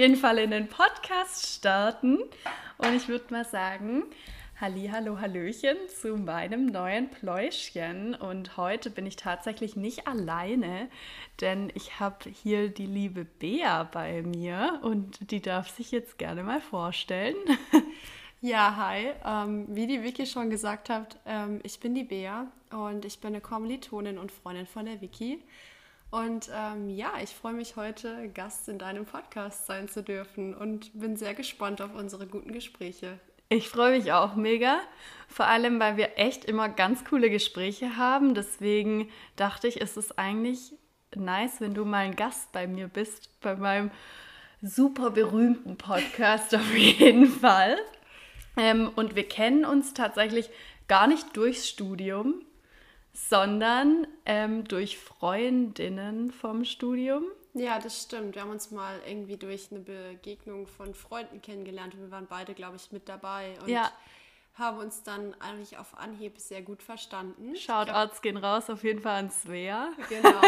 jeden Fall in den Podcast starten. Und ich würde mal sagen, Halli, hallo, hallöchen zu meinem neuen Pläuschchen. Und heute bin ich tatsächlich nicht alleine, denn ich habe hier die liebe Bea bei mir und die darf sich jetzt gerne mal vorstellen. Ja, hi. Ähm, wie die Vicky schon gesagt hat, ähm, ich bin die Bea und ich bin eine Kommilitonin und Freundin von der Vicky. Und ähm, ja, ich freue mich heute, Gast in deinem Podcast sein zu dürfen und bin sehr gespannt auf unsere guten Gespräche. Ich freue mich auch mega, vor allem weil wir echt immer ganz coole Gespräche haben. Deswegen dachte ich, ist es eigentlich nice, wenn du mal ein Gast bei mir bist, bei meinem super berühmten Podcast auf jeden Fall. Ähm, und wir kennen uns tatsächlich gar nicht durchs Studium, sondern ähm, durch Freundinnen vom Studium. Ja, das stimmt. Wir haben uns mal irgendwie durch eine Begegnung von Freunden kennengelernt und wir waren beide, glaube ich, mit dabei. Und ja. haben uns dann eigentlich auf Anhieb sehr gut verstanden. Shoutouts gehen raus, auf jeden Fall an Svea. Genau.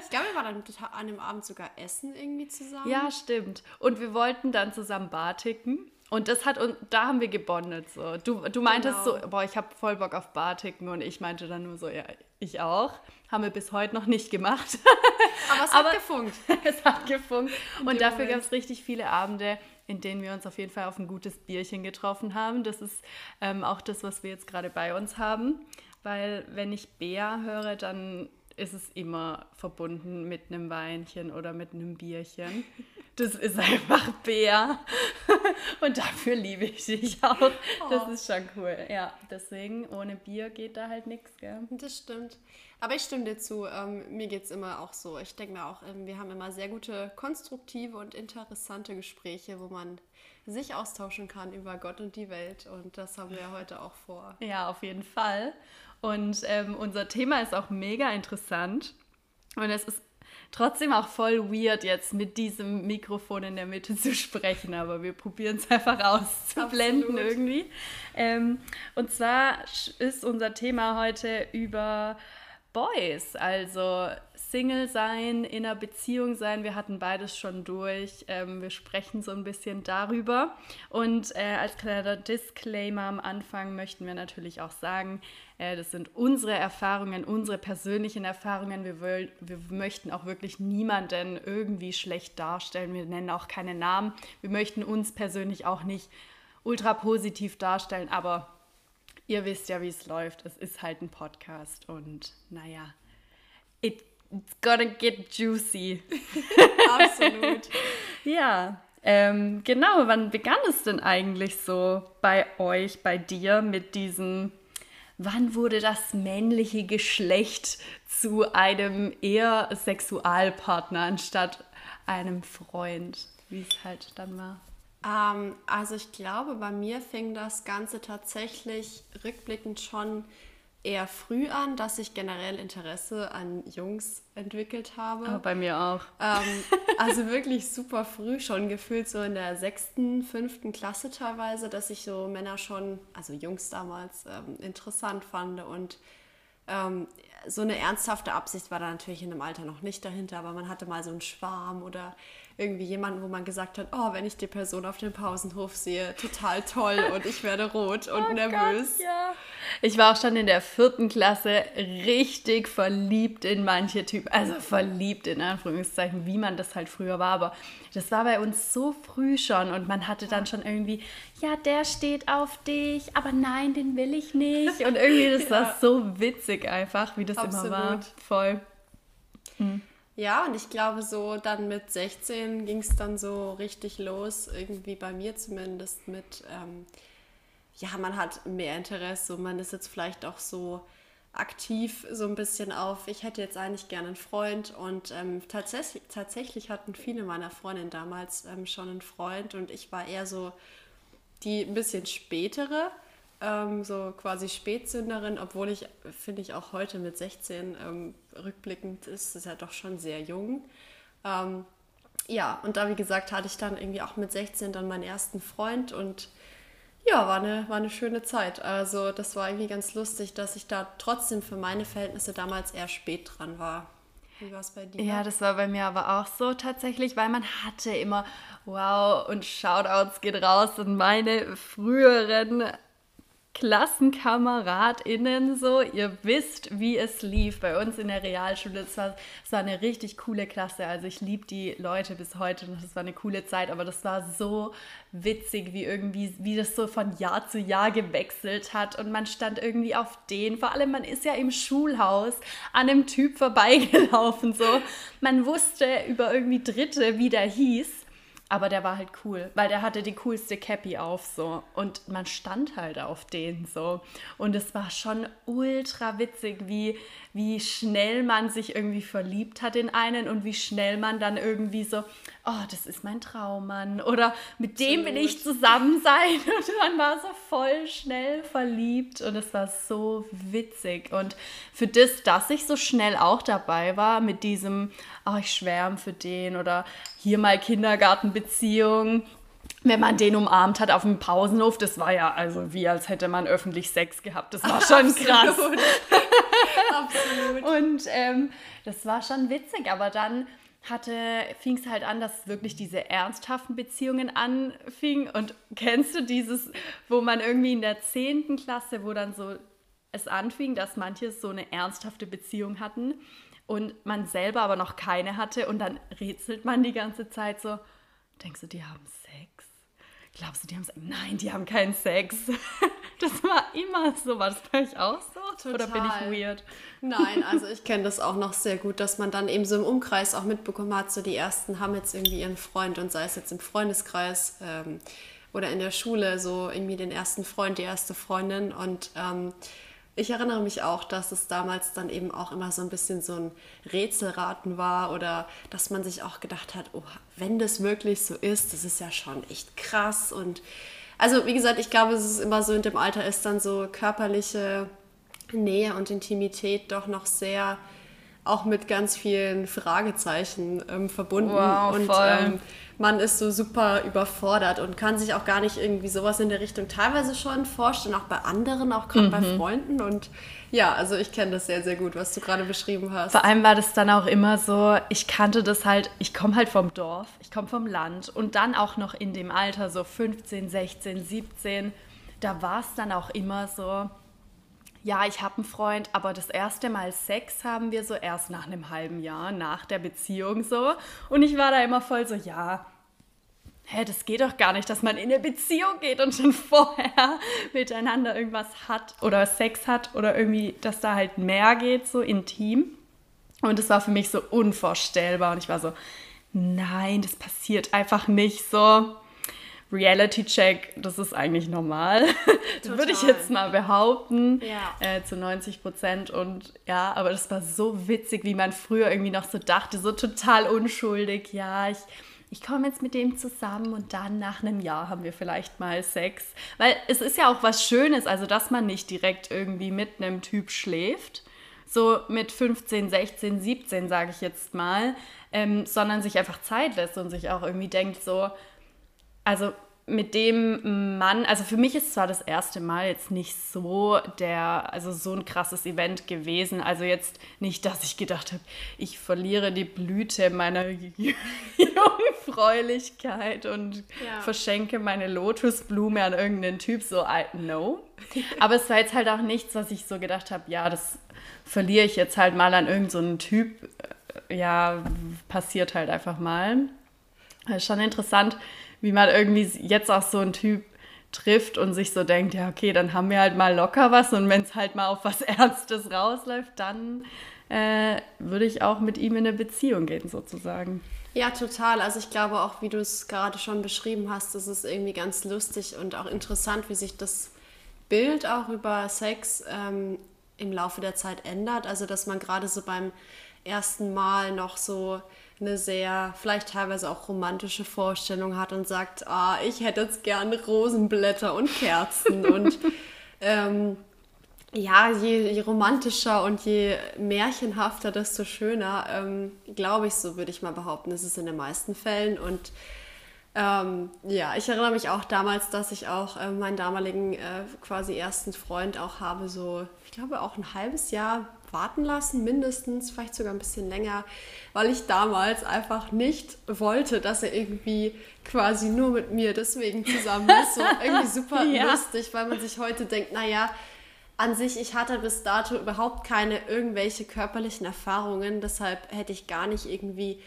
Ich glaube, wir waren dann an dem Abend sogar essen irgendwie zusammen. Ja, stimmt. Und wir wollten dann zusammen Bar ticken. Und das hat und da haben wir gebondet so. Du, du meintest genau. so, boah, ich habe voll Bock auf Barticken und ich meinte dann nur so, ja, ich auch. Haben wir bis heute noch nicht gemacht. Aber es hat gefunkt. es hat gefunkt. Und dafür gab es richtig viele Abende, in denen wir uns auf jeden Fall auf ein gutes Bierchen getroffen haben. Das ist ähm, auch das, was wir jetzt gerade bei uns haben. Weil wenn ich Bea höre, dann ist es immer verbunden mit einem Weinchen oder mit einem Bierchen. Das ist einfach Bär. Und dafür liebe ich dich auch. Das oh. ist schon cool. Ja, deswegen, ohne Bier geht da halt nichts, gell? Das stimmt. Aber ich stimme dir zu. Ähm, mir geht es immer auch so. Ich denke mir auch, ähm, wir haben immer sehr gute, konstruktive und interessante Gespräche, wo man sich austauschen kann über Gott und die Welt. Und das haben wir heute auch vor. Ja, auf jeden Fall. Und ähm, unser Thema ist auch mega interessant. Und es ist trotzdem auch voll weird, jetzt mit diesem Mikrofon in der Mitte zu sprechen, aber wir probieren es einfach auszublenden Absolut. irgendwie. Ähm, und zwar ist unser Thema heute über Boys, also Single sein, in einer Beziehung sein. Wir hatten beides schon durch. Ähm, wir sprechen so ein bisschen darüber. Und äh, als kleiner Disclaimer am Anfang möchten wir natürlich auch sagen, äh, das sind unsere Erfahrungen, unsere persönlichen Erfahrungen. Wir, will, wir möchten auch wirklich niemanden irgendwie schlecht darstellen. Wir nennen auch keine Namen. Wir möchten uns persönlich auch nicht ultra positiv darstellen, aber ihr wisst ja, wie es läuft. Es ist halt ein Podcast und naja, It's gonna get juicy. Absolut. ja. Ähm, genau, wann begann es denn eigentlich so bei euch, bei dir mit diesem, wann wurde das männliche Geschlecht zu einem eher Sexualpartner anstatt einem Freund, wie es halt dann war? Ähm, also ich glaube, bei mir fing das Ganze tatsächlich rückblickend schon eher früh an, dass ich generell Interesse an Jungs entwickelt habe. Aber bei mir auch. Ähm, also wirklich super früh, schon gefühlt so in der sechsten, fünften Klasse teilweise, dass ich so Männer schon, also Jungs damals, ähm, interessant fand. Und ähm, so eine ernsthafte Absicht war da natürlich in dem Alter noch nicht dahinter, aber man hatte mal so einen Schwarm oder irgendwie jemanden, wo man gesagt hat, oh, wenn ich die Person auf dem Pausenhof sehe, total toll und ich werde rot und oh nervös. Gott, ja. Ich war auch schon in der vierten Klasse richtig verliebt in manche Typen, also verliebt in Anführungszeichen, wie man das halt früher war, aber das war bei uns so früh schon und man hatte dann schon irgendwie, ja, der steht auf dich, aber nein, den will ich nicht und irgendwie, das ja. war so witzig einfach, wie das Absolut. immer war. Voll. Hm. Ja, und ich glaube, so dann mit 16 ging es dann so richtig los, irgendwie bei mir zumindest mit, ähm, ja, man hat mehr Interesse und man ist jetzt vielleicht auch so aktiv so ein bisschen auf, ich hätte jetzt eigentlich gerne einen Freund und ähm, tatsächlich, tatsächlich hatten viele meiner Freundinnen damals ähm, schon einen Freund und ich war eher so die ein bisschen spätere ähm, so quasi Spätsünderin, obwohl ich, finde ich, auch heute mit 16 ähm, rückblickend ist es ja doch schon sehr jung. Ähm, ja, und da, wie gesagt, hatte ich dann irgendwie auch mit 16 dann meinen ersten Freund und ja, war eine, war eine schöne Zeit. Also das war irgendwie ganz lustig, dass ich da trotzdem für meine Verhältnisse damals eher spät dran war. Wie war es bei dir? Ja, das war bei mir aber auch so tatsächlich, weil man hatte immer, wow, und Shoutouts geht raus an meine früheren KlassenkameradInnen so, ihr wisst, wie es lief bei uns in der Realschule. Es war, es war eine richtig coole Klasse. Also ich liebe die Leute bis heute und das war eine coole Zeit, aber das war so witzig, wie irgendwie, wie das so von Jahr zu Jahr gewechselt hat und man stand irgendwie auf den. Vor allem, man ist ja im Schulhaus an einem Typ vorbeigelaufen, so. Man wusste über irgendwie Dritte, wie der hieß aber der war halt cool, weil der hatte die coolste Cappy auf so. Und man stand halt auf den so. Und es war schon ultra witzig, wie wie schnell man sich irgendwie verliebt hat in einen und wie schnell man dann irgendwie so, oh, das ist mein Traummann oder mit dem will ich zusammen sein. Und man war so voll schnell verliebt und es war so witzig. Und für das, dass ich so schnell auch dabei war mit diesem, oh, ich schwärme für den oder hier mal Kindergartenbeziehung wenn man den umarmt hat auf dem Pausenhof, das war ja also wie als hätte man öffentlich Sex gehabt. Das war schon krass. Absolut. Und ähm, das war schon witzig, aber dann hatte, fing es halt an, dass wirklich diese ernsthaften Beziehungen anfingen. Und kennst du dieses, wo man irgendwie in der 10. Klasse, wo dann so es anfing, dass manche so eine ernsthafte Beziehung hatten und man selber aber noch keine hatte und dann rätselt man die ganze Zeit so, denkst du, die haben Sex? Glaubst du, die haben Sex? Nein, die haben keinen Sex. Das war immer so. War das bei euch auch so? Total. Oder bin ich weird? Nein, also ich kenne das auch noch sehr gut, dass man dann eben so im Umkreis auch mitbekommen hat, so die Ersten haben jetzt irgendwie ihren Freund und sei es jetzt im Freundeskreis ähm, oder in der Schule, so irgendwie den ersten Freund, die erste Freundin und ähm, ich erinnere mich auch, dass es damals dann eben auch immer so ein bisschen so ein Rätselraten war oder dass man sich auch gedacht hat, oh, wenn das wirklich so ist, das ist ja schon echt krass. Und also wie gesagt, ich glaube, es ist immer so in dem Alter ist dann so körperliche Nähe und Intimität doch noch sehr auch mit ganz vielen Fragezeichen ähm, verbunden. Wow, und ähm, man ist so super überfordert und kann sich auch gar nicht irgendwie sowas in der Richtung teilweise schon vorstellen, auch bei anderen, auch gerade mhm. bei Freunden. Und ja, also ich kenne das sehr, sehr gut, was du gerade beschrieben hast. Vor allem war das dann auch immer so, ich kannte das halt, ich komme halt vom Dorf, ich komme vom Land und dann auch noch in dem Alter, so 15, 16, 17, da war es dann auch immer so, ja, ich habe einen Freund, aber das erste Mal Sex haben wir so erst nach einem halben Jahr, nach der Beziehung so. Und ich war da immer voll so, ja, hä, das geht doch gar nicht, dass man in eine Beziehung geht und schon vorher miteinander irgendwas hat oder Sex hat oder irgendwie, dass da halt mehr geht, so intim. Und das war für mich so unvorstellbar und ich war so, nein, das passiert einfach nicht so. Reality-Check, das ist eigentlich normal. Würde ich jetzt mal behaupten. Ja. Äh, zu 90 Prozent. Und ja, aber das war so witzig, wie man früher irgendwie noch so dachte, so total unschuldig. Ja, ich, ich komme jetzt mit dem zusammen und dann nach einem Jahr haben wir vielleicht mal Sex. Weil es ist ja auch was Schönes, also dass man nicht direkt irgendwie mit einem Typ schläft. So mit 15, 16, 17, sage ich jetzt mal, ähm, sondern sich einfach Zeit lässt und sich auch irgendwie denkt, so, also mit dem Mann, also für mich ist zwar das erste Mal jetzt nicht so der, also so ein krasses Event gewesen. Also jetzt nicht, dass ich gedacht habe, ich verliere die Blüte meiner Jungfräulichkeit und ja. verschenke meine Lotusblume an irgendeinen Typ. So, I know. Aber es war jetzt halt auch nichts, was ich so gedacht habe, ja, das verliere ich jetzt halt mal an irgendeinen so Typ. Ja, passiert halt einfach mal. Das ist schon interessant wie man irgendwie jetzt auch so einen Typ trifft und sich so denkt, ja, okay, dann haben wir halt mal locker was und wenn es halt mal auf was Ernstes rausläuft, dann äh, würde ich auch mit ihm in eine Beziehung gehen, sozusagen. Ja, total. Also ich glaube auch, wie du es gerade schon beschrieben hast, ist es irgendwie ganz lustig und auch interessant, wie sich das Bild auch über Sex ähm, im Laufe der Zeit ändert. Also dass man gerade so beim ersten Mal noch so eine sehr, vielleicht teilweise auch romantische Vorstellung hat und sagt, ah, ich hätte jetzt gerne Rosenblätter und Kerzen und ähm, ja, je, je, romantischer und je märchenhafter, desto schöner, ähm, glaube ich, so würde ich mal behaupten, ist es in den meisten Fällen. Und ähm, ja, ich erinnere mich auch damals, dass ich auch äh, meinen damaligen äh, quasi ersten Freund auch habe, so, ich glaube, auch ein halbes Jahr warten lassen, mindestens, vielleicht sogar ein bisschen länger, weil ich damals einfach nicht wollte, dass er irgendwie quasi nur mit mir deswegen zusammen ist. So irgendwie super ja. lustig, weil man sich heute denkt, naja, an sich, ich hatte bis dato überhaupt keine irgendwelche körperlichen Erfahrungen, deshalb hätte ich gar nicht irgendwie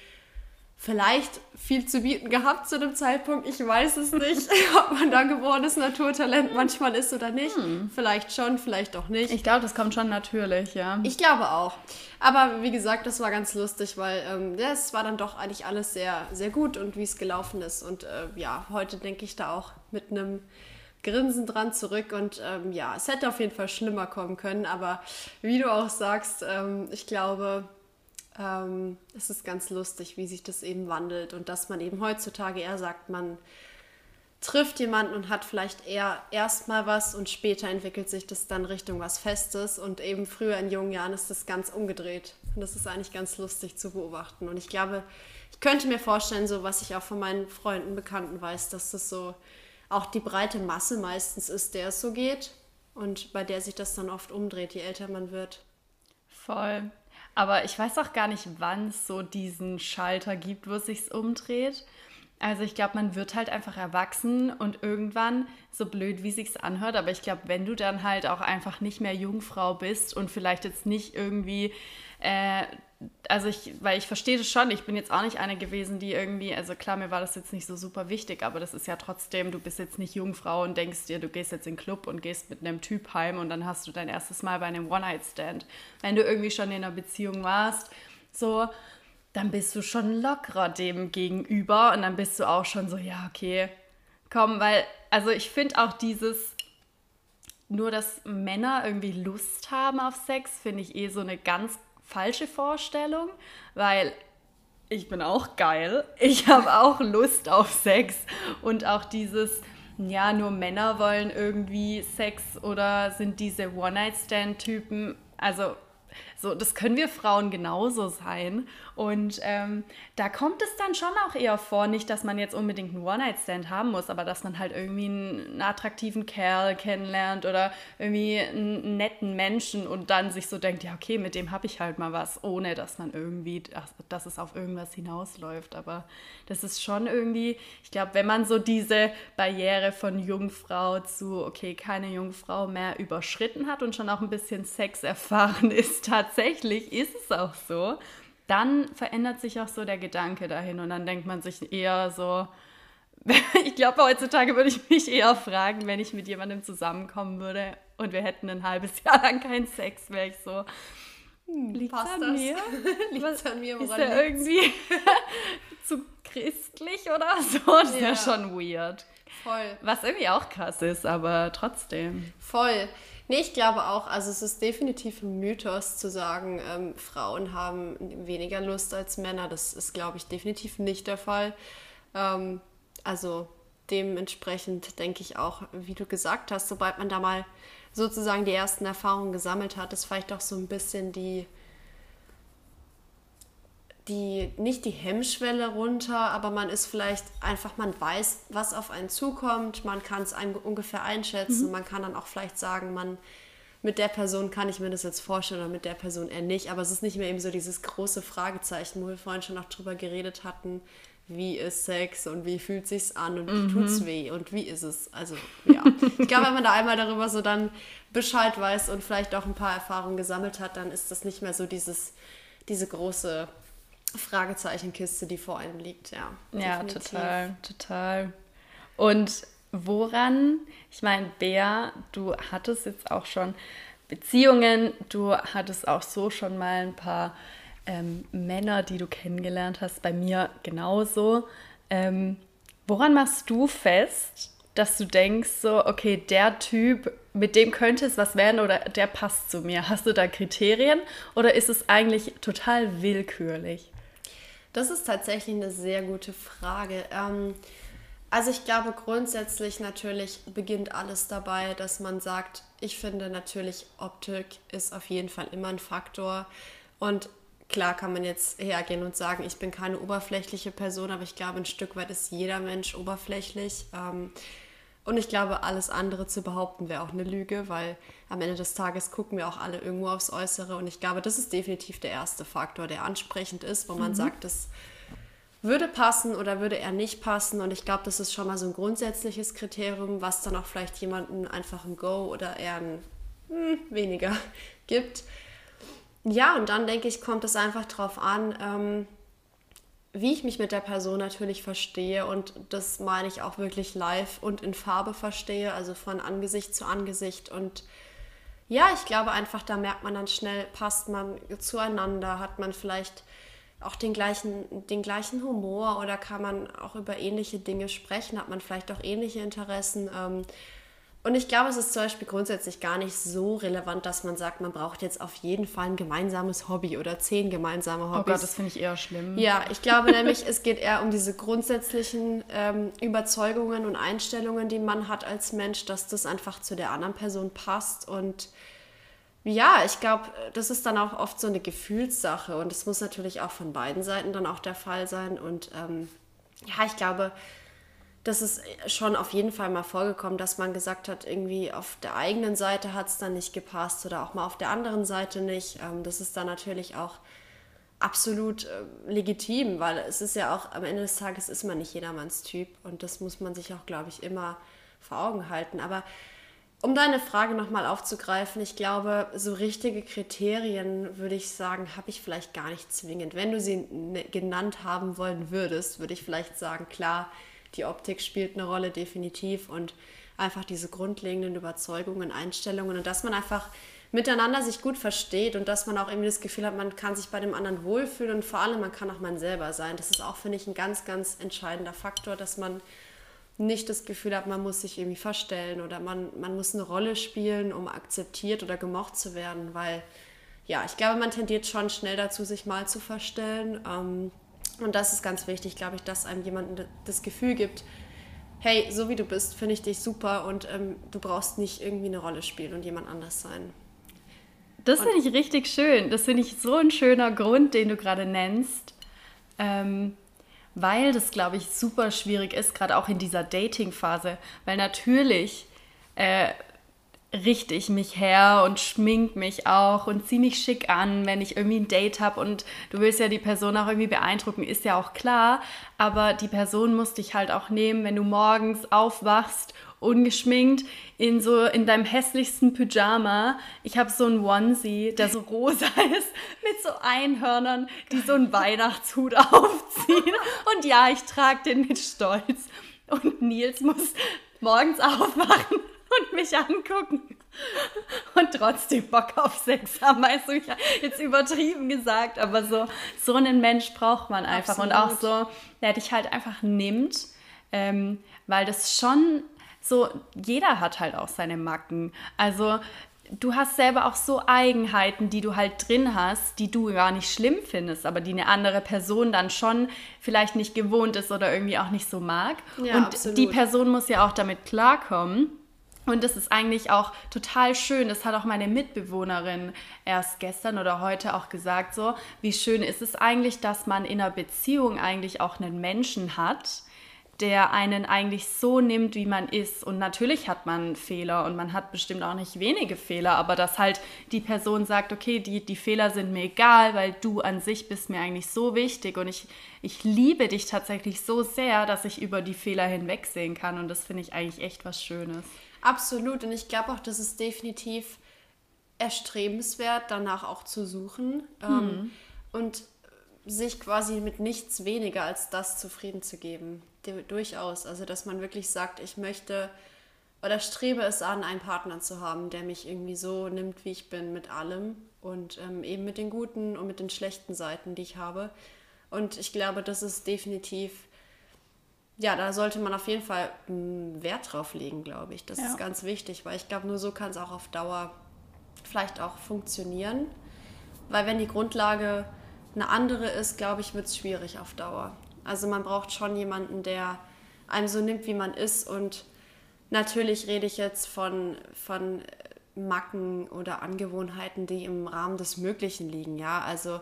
vielleicht viel zu bieten gehabt zu dem Zeitpunkt. Ich weiß es nicht, ob man da geborenes Naturtalent manchmal ist oder nicht. Hm. Vielleicht schon, vielleicht auch nicht. Ich glaube, das kommt schon natürlich, ja. Ich glaube auch. Aber wie gesagt, das war ganz lustig, weil ähm, ja, es war dann doch eigentlich alles sehr, sehr gut und wie es gelaufen ist. Und äh, ja, heute denke ich da auch mit einem Grinsen dran zurück und ähm, ja, es hätte auf jeden Fall schlimmer kommen können, aber wie du auch sagst, ähm, ich glaube, ähm, es ist ganz lustig, wie sich das eben wandelt und dass man eben heutzutage eher sagt, man trifft jemanden und hat vielleicht eher erstmal was und später entwickelt sich das dann Richtung was Festes und eben früher in jungen Jahren ist das ganz umgedreht. Und das ist eigentlich ganz lustig zu beobachten. Und ich glaube, ich könnte mir vorstellen, so was ich auch von meinen Freunden, Bekannten weiß, dass das so auch die breite Masse meistens ist, der es so geht und bei der sich das dann oft umdreht, je älter man wird. Voll. Aber ich weiß auch gar nicht, wann es so diesen Schalter gibt, wo es sich umdreht. Also ich glaube, man wird halt einfach erwachsen und irgendwann, so blöd wie sich's anhört, aber ich glaube, wenn du dann halt auch einfach nicht mehr Jungfrau bist und vielleicht jetzt nicht irgendwie äh, also ich, weil ich verstehe das schon, ich bin jetzt auch nicht eine gewesen, die irgendwie, also klar, mir war das jetzt nicht so super wichtig, aber das ist ja trotzdem, du bist jetzt nicht Jungfrau und denkst dir, du gehst jetzt in den Club und gehst mit einem Typ heim und dann hast du dein erstes Mal bei einem One-Night-Stand. Wenn du irgendwie schon in einer Beziehung warst, so, dann bist du schon lockerer dem gegenüber und dann bist du auch schon so, ja, okay, komm, weil, also ich finde auch dieses, nur dass Männer irgendwie Lust haben auf Sex, finde ich eh so eine ganz falsche Vorstellung, weil ich bin auch geil. Ich habe auch Lust auf Sex und auch dieses, ja, nur Männer wollen irgendwie Sex oder sind diese One-Night-Stand-Typen. Also so, das können wir Frauen genauso sein. Und ähm, da kommt es dann schon auch eher vor, nicht, dass man jetzt unbedingt einen One-Night-Stand haben muss, aber dass man halt irgendwie einen attraktiven Kerl kennenlernt oder irgendwie einen netten Menschen und dann sich so denkt, ja, okay, mit dem habe ich halt mal was, ohne dass man irgendwie, dass es auf irgendwas hinausläuft. Aber das ist schon irgendwie, ich glaube, wenn man so diese Barriere von Jungfrau zu, okay, keine Jungfrau mehr überschritten hat und schon auch ein bisschen Sex erfahren ist, tatsächlich ist es auch so dann verändert sich auch so der Gedanke dahin und dann denkt man sich eher so, ich glaube, heutzutage würde ich mich eher fragen, wenn ich mit jemandem zusammenkommen würde und wir hätten ein halbes Jahr lang keinen Sex, wäre ich so, hm, liegt an das? mir? liegt an mir, woran Ist er irgendwie zu christlich oder so? Das ist ja. ja schon weird. Voll. Was irgendwie auch krass ist, aber trotzdem. Voll. Nee, ich glaube auch, also es ist definitiv ein Mythos zu sagen, ähm, Frauen haben weniger Lust als Männer. Das ist, glaube ich, definitiv nicht der Fall. Ähm, also dementsprechend denke ich auch, wie du gesagt hast, sobald man da mal sozusagen die ersten Erfahrungen gesammelt hat, ist vielleicht auch so ein bisschen die die, nicht die Hemmschwelle runter, aber man ist vielleicht einfach, man weiß, was auf einen zukommt, man kann es ungefähr einschätzen, mhm. man kann dann auch vielleicht sagen, man mit der Person kann ich mir das jetzt vorstellen oder mit der Person eher nicht, aber es ist nicht mehr eben so dieses große Fragezeichen, wo wir vorhin schon noch drüber geredet hatten, wie ist Sex und wie fühlt sich's an und wie mhm. tut's weh und wie ist es? Also ja, ich glaube, wenn man da einmal darüber so dann Bescheid weiß und vielleicht auch ein paar Erfahrungen gesammelt hat, dann ist das nicht mehr so dieses diese große Fragezeichenkiste, die vor einem liegt, ja. Ja, total, total. Und woran, ich meine, Bea, du hattest jetzt auch schon Beziehungen, du hattest auch so schon mal ein paar ähm, Männer, die du kennengelernt hast, bei mir genauso. Ähm, woran machst du fest, dass du denkst, so, okay, der Typ, mit dem könnte es was werden oder der passt zu mir? Hast du da Kriterien oder ist es eigentlich total willkürlich? Das ist tatsächlich eine sehr gute Frage. Ähm, also ich glaube grundsätzlich natürlich beginnt alles dabei, dass man sagt, ich finde natürlich Optik ist auf jeden Fall immer ein Faktor und klar kann man jetzt hergehen und sagen, ich bin keine oberflächliche Person, aber ich glaube ein Stück weit ist jeder Mensch oberflächlich. Ähm, Und ich glaube, alles andere zu behaupten wäre auch eine Lüge, weil am Ende des Tages gucken wir auch alle irgendwo aufs Äußere. Und ich glaube, das ist definitiv der erste Faktor, der ansprechend ist, wo man mhm. sagt, das würde passen oder würde er nicht passen. Und ich glaube, das ist schon mal so ein grundsätzliches Kriterium, was dann auch vielleicht jemanden einfach ein Go oder eher ein hm, weniger gibt. Ja, und dann denke ich, kommt es einfach darauf an, ähm, wie ich mich mit der Person natürlich verstehe. Und das meine ich auch wirklich live und in Farbe verstehe, also von Angesicht zu Angesicht. Und ja, ich glaube einfach, da merkt man dann schnell, passt man zueinander, hat man vielleicht auch den gleichen, den gleichen Humor oder kann man auch über ähnliche Dinge sprechen, hat man vielleicht auch ähnliche Interessen. Ähm, und ich glaube, es ist zum Beispiel grundsätzlich gar nicht so relevant, dass man sagt, man braucht jetzt auf jeden Fall ein gemeinsames Hobby oder zehn gemeinsame Hobbys. Oh Gott, das finde ich eher schlimm. Ja, ich glaube nämlich, es geht eher um diese grundsätzlichen ähm, Überzeugungen und Einstellungen, die man hat als Mensch, dass das einfach zu der anderen Person passt. Und ja, ich glaube, das ist dann auch oft so eine Gefühlssache und es muss natürlich auch von beiden Seiten dann auch der Fall sein. Und ähm, ja, ich glaube, das ist schon auf jeden Fall mal vorgekommen, dass man gesagt hat, irgendwie auf der eigenen Seite hat es dann nicht gepasst oder auch mal auf der anderen Seite nicht. Ähm, das ist dann natürlich auch absolut äh, legitim, weil es ist ja auch am Ende des Tages ist man nicht jedermanns Typ und das muss man sich auch, glaube ich, immer vor Augen halten. Aber um deine Frage nochmal aufzugreifen, ich glaube, so richtige Kriterien würde ich sagen, habe ich vielleicht gar nicht zwingend. Wenn du sie genannt haben wollen würdest, würde ich vielleicht sagen, klar, die Optik spielt eine Rolle definitiv und einfach diese grundlegenden Überzeugungen, Einstellungen und dass man einfach miteinander sich gut versteht und dass man auch irgendwie das Gefühl hat, man kann sich bei dem anderen wohlfühlen und vor allem man kann auch man selber sein. Das ist auch, finde ich, ein ganz, ganz entscheidender Faktor, dass man nicht das Gefühl hat, man muss sich irgendwie verstellen oder man, man muss eine Rolle spielen, um akzeptiert oder gemocht zu werden, weil ja, ich glaube, man tendiert schon schnell dazu, sich mal zu verstellen. Ähm, und das ist ganz wichtig, glaube ich, dass einem jemand das Gefühl gibt, hey, so wie du bist, finde ich dich super und ähm, du brauchst nicht irgendwie eine Rolle spielen und jemand anders sein. Das finde ich richtig schön. Das finde ich so ein schöner Grund, den du gerade nennst. Ähm, weil das, glaube ich, super schwierig ist, gerade auch in dieser Dating-Phase. Weil natürlich äh, richte ich mich her und schmink mich auch und ziehe mich schick an, wenn ich irgendwie ein Date habe und du willst ja die Person auch irgendwie beeindrucken, ist ja auch klar, aber die Person muss dich halt auch nehmen, wenn du morgens aufwachst, ungeschminkt, in so in deinem hässlichsten Pyjama. Ich habe so einen Onesie, der so rosa ist, mit so Einhörnern, die so einen Weihnachtshut aufziehen. Und ja, ich trage den mit Stolz. Und Nils muss morgens aufwachen und mich angucken und trotzdem Bock auf Sex haben. Weißt du, ich jetzt übertrieben gesagt, aber so, so einen Mensch braucht man einfach Absolut. und auch so, der dich halt einfach nimmt, ähm, weil das schon so, jeder hat halt auch seine Macken. Also du hast selber auch so Eigenheiten, die du halt drin hast, die du gar nicht schlimm findest, aber die eine andere Person dann schon vielleicht nicht gewohnt ist oder irgendwie auch nicht so mag. Ja, und absolut. die Person muss ja auch damit klarkommen. Und das ist eigentlich auch total schön. Das hat auch meine Mitbewohnerin erst gestern oder heute auch gesagt, so, wie schön ist es eigentlich, dass man in einer Beziehung eigentlich auch einen Menschen hat, der einen eigentlich so nimmt, wie man ist. Und natürlich hat man Fehler und man hat bestimmt auch nicht wenige Fehler, aber dass halt die Person sagt, okay, die, die Fehler sind mir egal, weil du an sich bist mir eigentlich so wichtig und ich, ich liebe dich tatsächlich so sehr, dass ich über die Fehler hinwegsehen kann. Und das finde ich eigentlich echt was Schönes. Absolut. Und ich glaube auch, das ist definitiv erstrebenswert, danach auch zu suchen hm. ähm, und sich quasi mit nichts weniger als das zufrieden zu geben. Durchaus. Also, dass man wirklich sagt, ich möchte oder strebe es an, einen Partner zu haben, der mich irgendwie so nimmt, wie ich bin, mit allem und ähm, eben mit den guten und mit den schlechten Seiten, die ich habe. Und ich glaube, das ist definitiv ja, da sollte man auf jeden Fall hm, Wert drauf legen, glaube ich. Das ja. ist ganz wichtig, weil ich glaube, nur so kann es auch auf Dauer vielleicht auch funktionieren. Weil wenn die Grundlage eine andere ist, glaube ich, wird es schwierig auf Dauer. Also man braucht schon jemanden, der einem so nimmt, wie man ist. Und natürlich rede ich jetzt von, von Macken oder Angewohnheiten, die im Rahmen des Möglichen liegen. Ja, also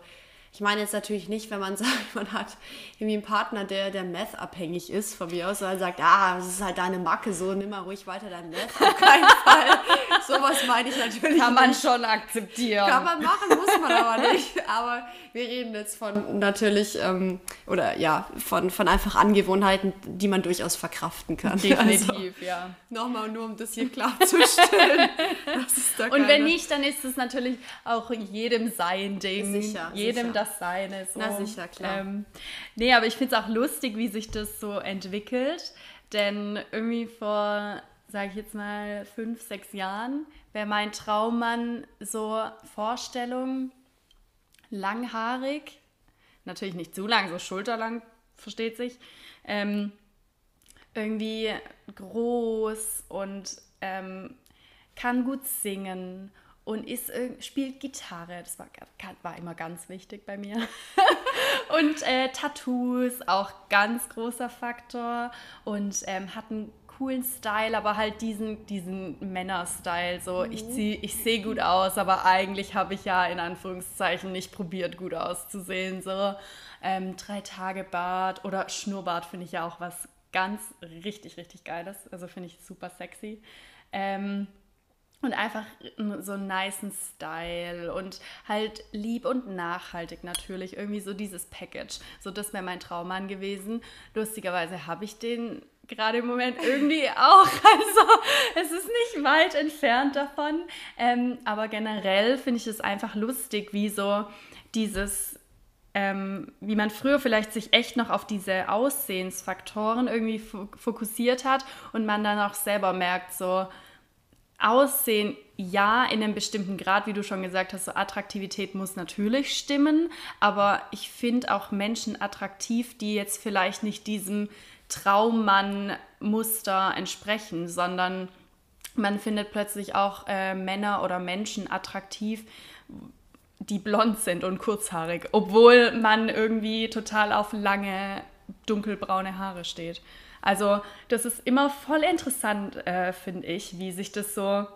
ich meine jetzt natürlich nicht, wenn man sagt, man hat irgendwie einen Partner, der, der Meth-abhängig ist von mir aus, sondern sagt, ah, das ist halt deine Macke, so nimm mal ruhig weiter dein Meth. Auf keinen Fall. Sowas meine ich natürlich. Kann man nicht. schon akzeptieren. Kann man machen, muss man aber nicht. Aber wir reden jetzt von natürlich, ähm, oder ja, von, von einfach Angewohnheiten, die man durchaus verkraften kann. Definitiv, also, ja. Nochmal nur, um das hier klarzustellen. Und wenn nicht, dann ist es natürlich auch jedem sein Ding. Sicher, jedem sicher. Das Seine. So. Na sicher, klar. Ähm, nee, aber ich finde es auch lustig, wie sich das so entwickelt. Denn irgendwie vor, sage ich jetzt mal, fünf, sechs Jahren wäre mein Traummann so Vorstellung langhaarig, natürlich nicht zu lang, so schulterlang, versteht sich. Ähm, irgendwie groß und ähm, kann gut singen und ist, spielt Gitarre. Das war, war immer ganz wichtig bei mir. und äh, Tattoos, auch ganz großer Faktor. Und ähm, hat einen coolen Style, aber halt diesen, diesen Männer-Style. So, mhm. ich, ich sehe gut aus, aber eigentlich habe ich ja in Anführungszeichen nicht probiert, gut auszusehen. So, ähm, drei Tage Bart oder Schnurrbart finde ich ja auch was ganz richtig, richtig Geiles. Also finde ich super sexy. Ähm, und einfach so einen niceen Style und halt lieb und nachhaltig natürlich. Irgendwie so dieses Package. So, das wäre mein Traummann gewesen. Lustigerweise habe ich den gerade im Moment irgendwie auch. Also es ist nicht weit entfernt davon. Ähm, aber generell finde ich es einfach lustig, wie so dieses ähm, wie man früher vielleicht sich echt noch auf diese Aussehensfaktoren irgendwie fokussiert hat und man dann auch selber merkt, so, Aussehen, ja, in einem bestimmten Grad, wie du schon gesagt hast, so Attraktivität muss natürlich stimmen, aber ich finde auch Menschen attraktiv, die jetzt vielleicht nicht diesem Traummann-Muster entsprechen, sondern man findet plötzlich auch äh, Männer oder Menschen attraktiv, die blond sind und kurzhaarig, obwohl man irgendwie total auf lange dunkelbraune Haare steht. Also das ist immer voll interessant, äh, finde ich, wie sich das so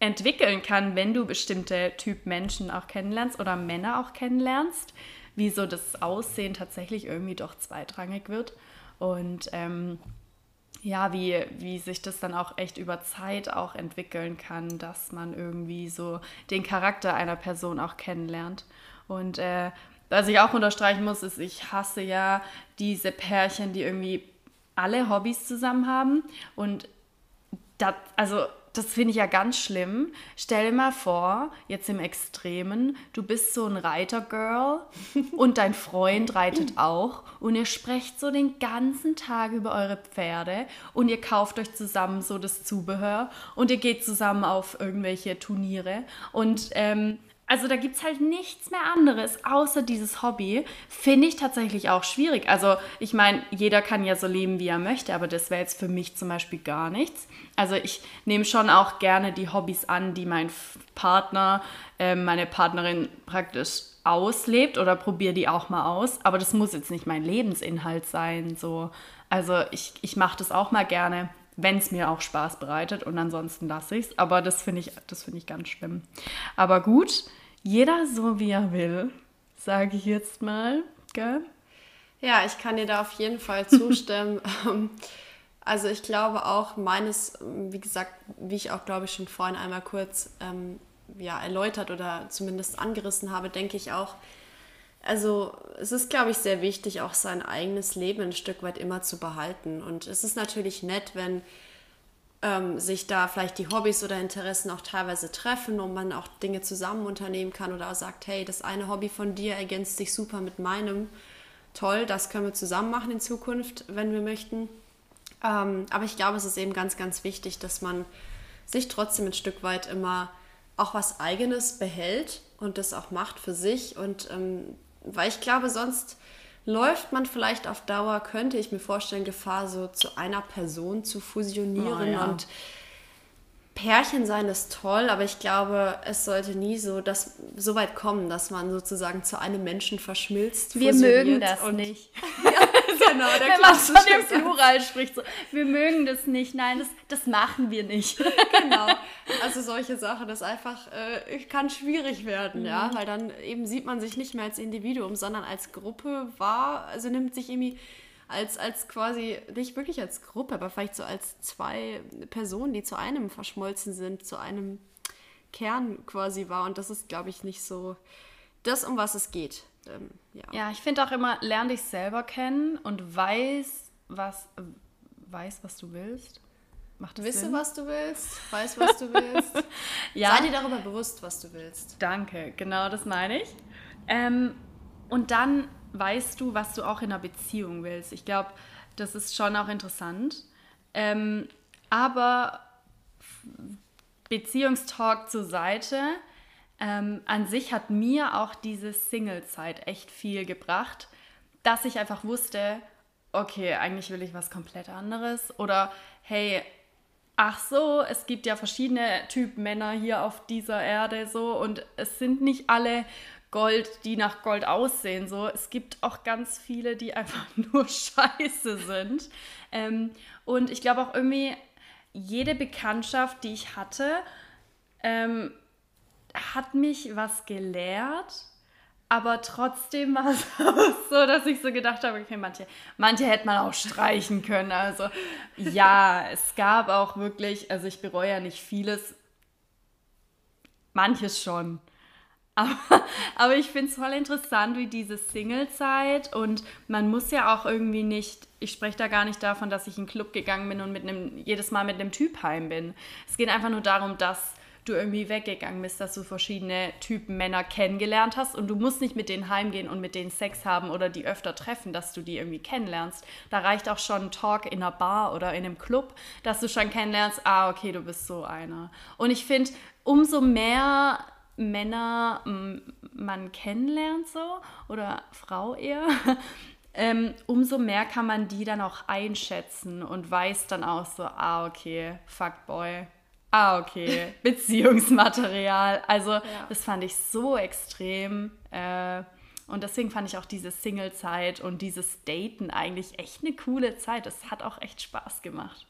entwickeln kann, wenn du bestimmte Typ Menschen auch kennenlernst oder Männer auch kennenlernst, wie so das Aussehen tatsächlich irgendwie doch zweitrangig wird. Und ähm, ja, wie, wie sich das dann auch echt über Zeit auch entwickeln kann, dass man irgendwie so den Charakter einer Person auch kennenlernt. Und äh, was ich auch unterstreichen muss, ist, ich hasse ja diese Pärchen, die irgendwie alle Hobbys zusammen haben. Und das, also das finde ich ja ganz schlimm. Stell dir mal vor, jetzt im Extremen, du bist so ein Reitergirl und dein Freund reitet auch und ihr sprecht so den ganzen Tag über eure Pferde und ihr kauft euch zusammen so das Zubehör und ihr geht zusammen auf irgendwelche Turniere und ähm, also da gibt es halt nichts mehr anderes außer dieses Hobby. Finde ich tatsächlich auch schwierig. Also ich meine, jeder kann ja so leben, wie er möchte, aber das wäre jetzt für mich zum Beispiel gar nichts. Also ich nehme schon auch gerne die Hobbys an, die mein Partner, äh, meine Partnerin praktisch auslebt oder probiere die auch mal aus. Aber das muss jetzt nicht mein Lebensinhalt sein. So. Also ich, ich mache das auch mal gerne wenn es mir auch Spaß bereitet und ansonsten lasse ich es. Aber das finde ich, find ich ganz schlimm. Aber gut, jeder so wie er will, sage ich jetzt mal. Gell? Ja, ich kann dir da auf jeden Fall zustimmen. Ähm, also ich glaube auch meines, wie gesagt, wie ich auch glaube ich schon vorhin einmal kurz ähm, ja, erläutert oder zumindest angerissen habe, denke ich auch, also es ist, glaube ich, sehr wichtig, auch sein eigenes Leben ein Stück weit immer zu behalten. Und es ist natürlich nett, wenn ähm, sich da vielleicht die Hobbys oder Interessen auch teilweise treffen und man auch Dinge zusammen unternehmen kann oder auch sagt, hey, das eine Hobby von dir ergänzt sich super mit meinem. Toll, das können wir zusammen machen in Zukunft, wenn wir möchten. Ähm, aber ich glaube, es ist eben ganz, ganz wichtig, dass man sich trotzdem ein Stück weit immer auch was Eigenes behält und das auch macht für sich. Und ähm, weil ich glaube, sonst läuft man vielleicht auf Dauer, könnte ich mir vorstellen, Gefahr, so zu einer Person zu fusionieren. Oh, ja. Und Pärchen sein ist toll, aber ich glaube, es sollte nie so, dass, so weit kommen, dass man sozusagen zu einem Menschen verschmilzt. Wir mögen das nicht. ja, genau, der Wenn man von dem Plural spricht, so, wir mögen das nicht. Nein, das, das machen wir nicht. genau. also solche Sachen, das einfach äh, kann schwierig werden, mhm. ja, weil dann eben sieht man sich nicht mehr als Individuum, sondern als Gruppe wahr, also nimmt sich irgendwie als, als quasi, nicht wirklich als Gruppe, aber vielleicht so als zwei Personen, die zu einem verschmolzen sind, zu einem Kern quasi war. Und das ist, glaube ich, nicht so das, um was es geht. Ähm, ja. ja, ich finde auch immer, lern dich selber kennen und weiß, was, weiß, was du willst. Macht das Wisse, Sinn? was du willst, weiß, was du willst. ja. Sei dir darüber bewusst, was du willst. Danke, genau das meine ich. Ähm, und dann weißt du, was du auch in einer Beziehung willst. Ich glaube, das ist schon auch interessant. Ähm, aber Beziehungstalk zur Seite. Ähm, an sich hat mir auch diese Single-Zeit echt viel gebracht, dass ich einfach wusste, okay, eigentlich will ich was komplett anderes. Oder hey, ach so, es gibt ja verschiedene Typ Männer hier auf dieser Erde so und es sind nicht alle Gold, die nach Gold aussehen. So, es gibt auch ganz viele, die einfach nur Scheiße sind. Ähm, und ich glaube auch irgendwie, jede Bekanntschaft, die ich hatte, ähm, hat mich was gelehrt. Aber trotzdem war es so, dass ich so gedacht habe, okay, manche, manche hätte man auch streichen können. Also ja, es gab auch wirklich, also ich bereue ja nicht vieles, manches schon. Aber, aber ich finde es voll interessant, wie diese Single-Zeit und man muss ja auch irgendwie nicht, ich spreche da gar nicht davon, dass ich in einen Club gegangen bin und mit einem, jedes Mal mit einem Typ heim bin. Es geht einfach nur darum, dass du irgendwie weggegangen bist, dass du verschiedene Typen Männer kennengelernt hast und du musst nicht mit denen heimgehen und mit denen Sex haben oder die öfter treffen, dass du die irgendwie kennenlernst. Da reicht auch schon ein Talk in einer Bar oder in einem Club, dass du schon kennenlernst, ah, okay, du bist so einer. Und ich finde, umso mehr Männer man kennenlernt so oder Frau eher, ähm, umso mehr kann man die dann auch einschätzen und weiß dann auch so, ah, okay, Fuckboy. Ah, okay, Beziehungsmaterial. Also ja. das fand ich so extrem. Äh, und deswegen fand ich auch diese Single-Zeit und dieses Daten eigentlich echt eine coole Zeit. Das hat auch echt Spaß gemacht.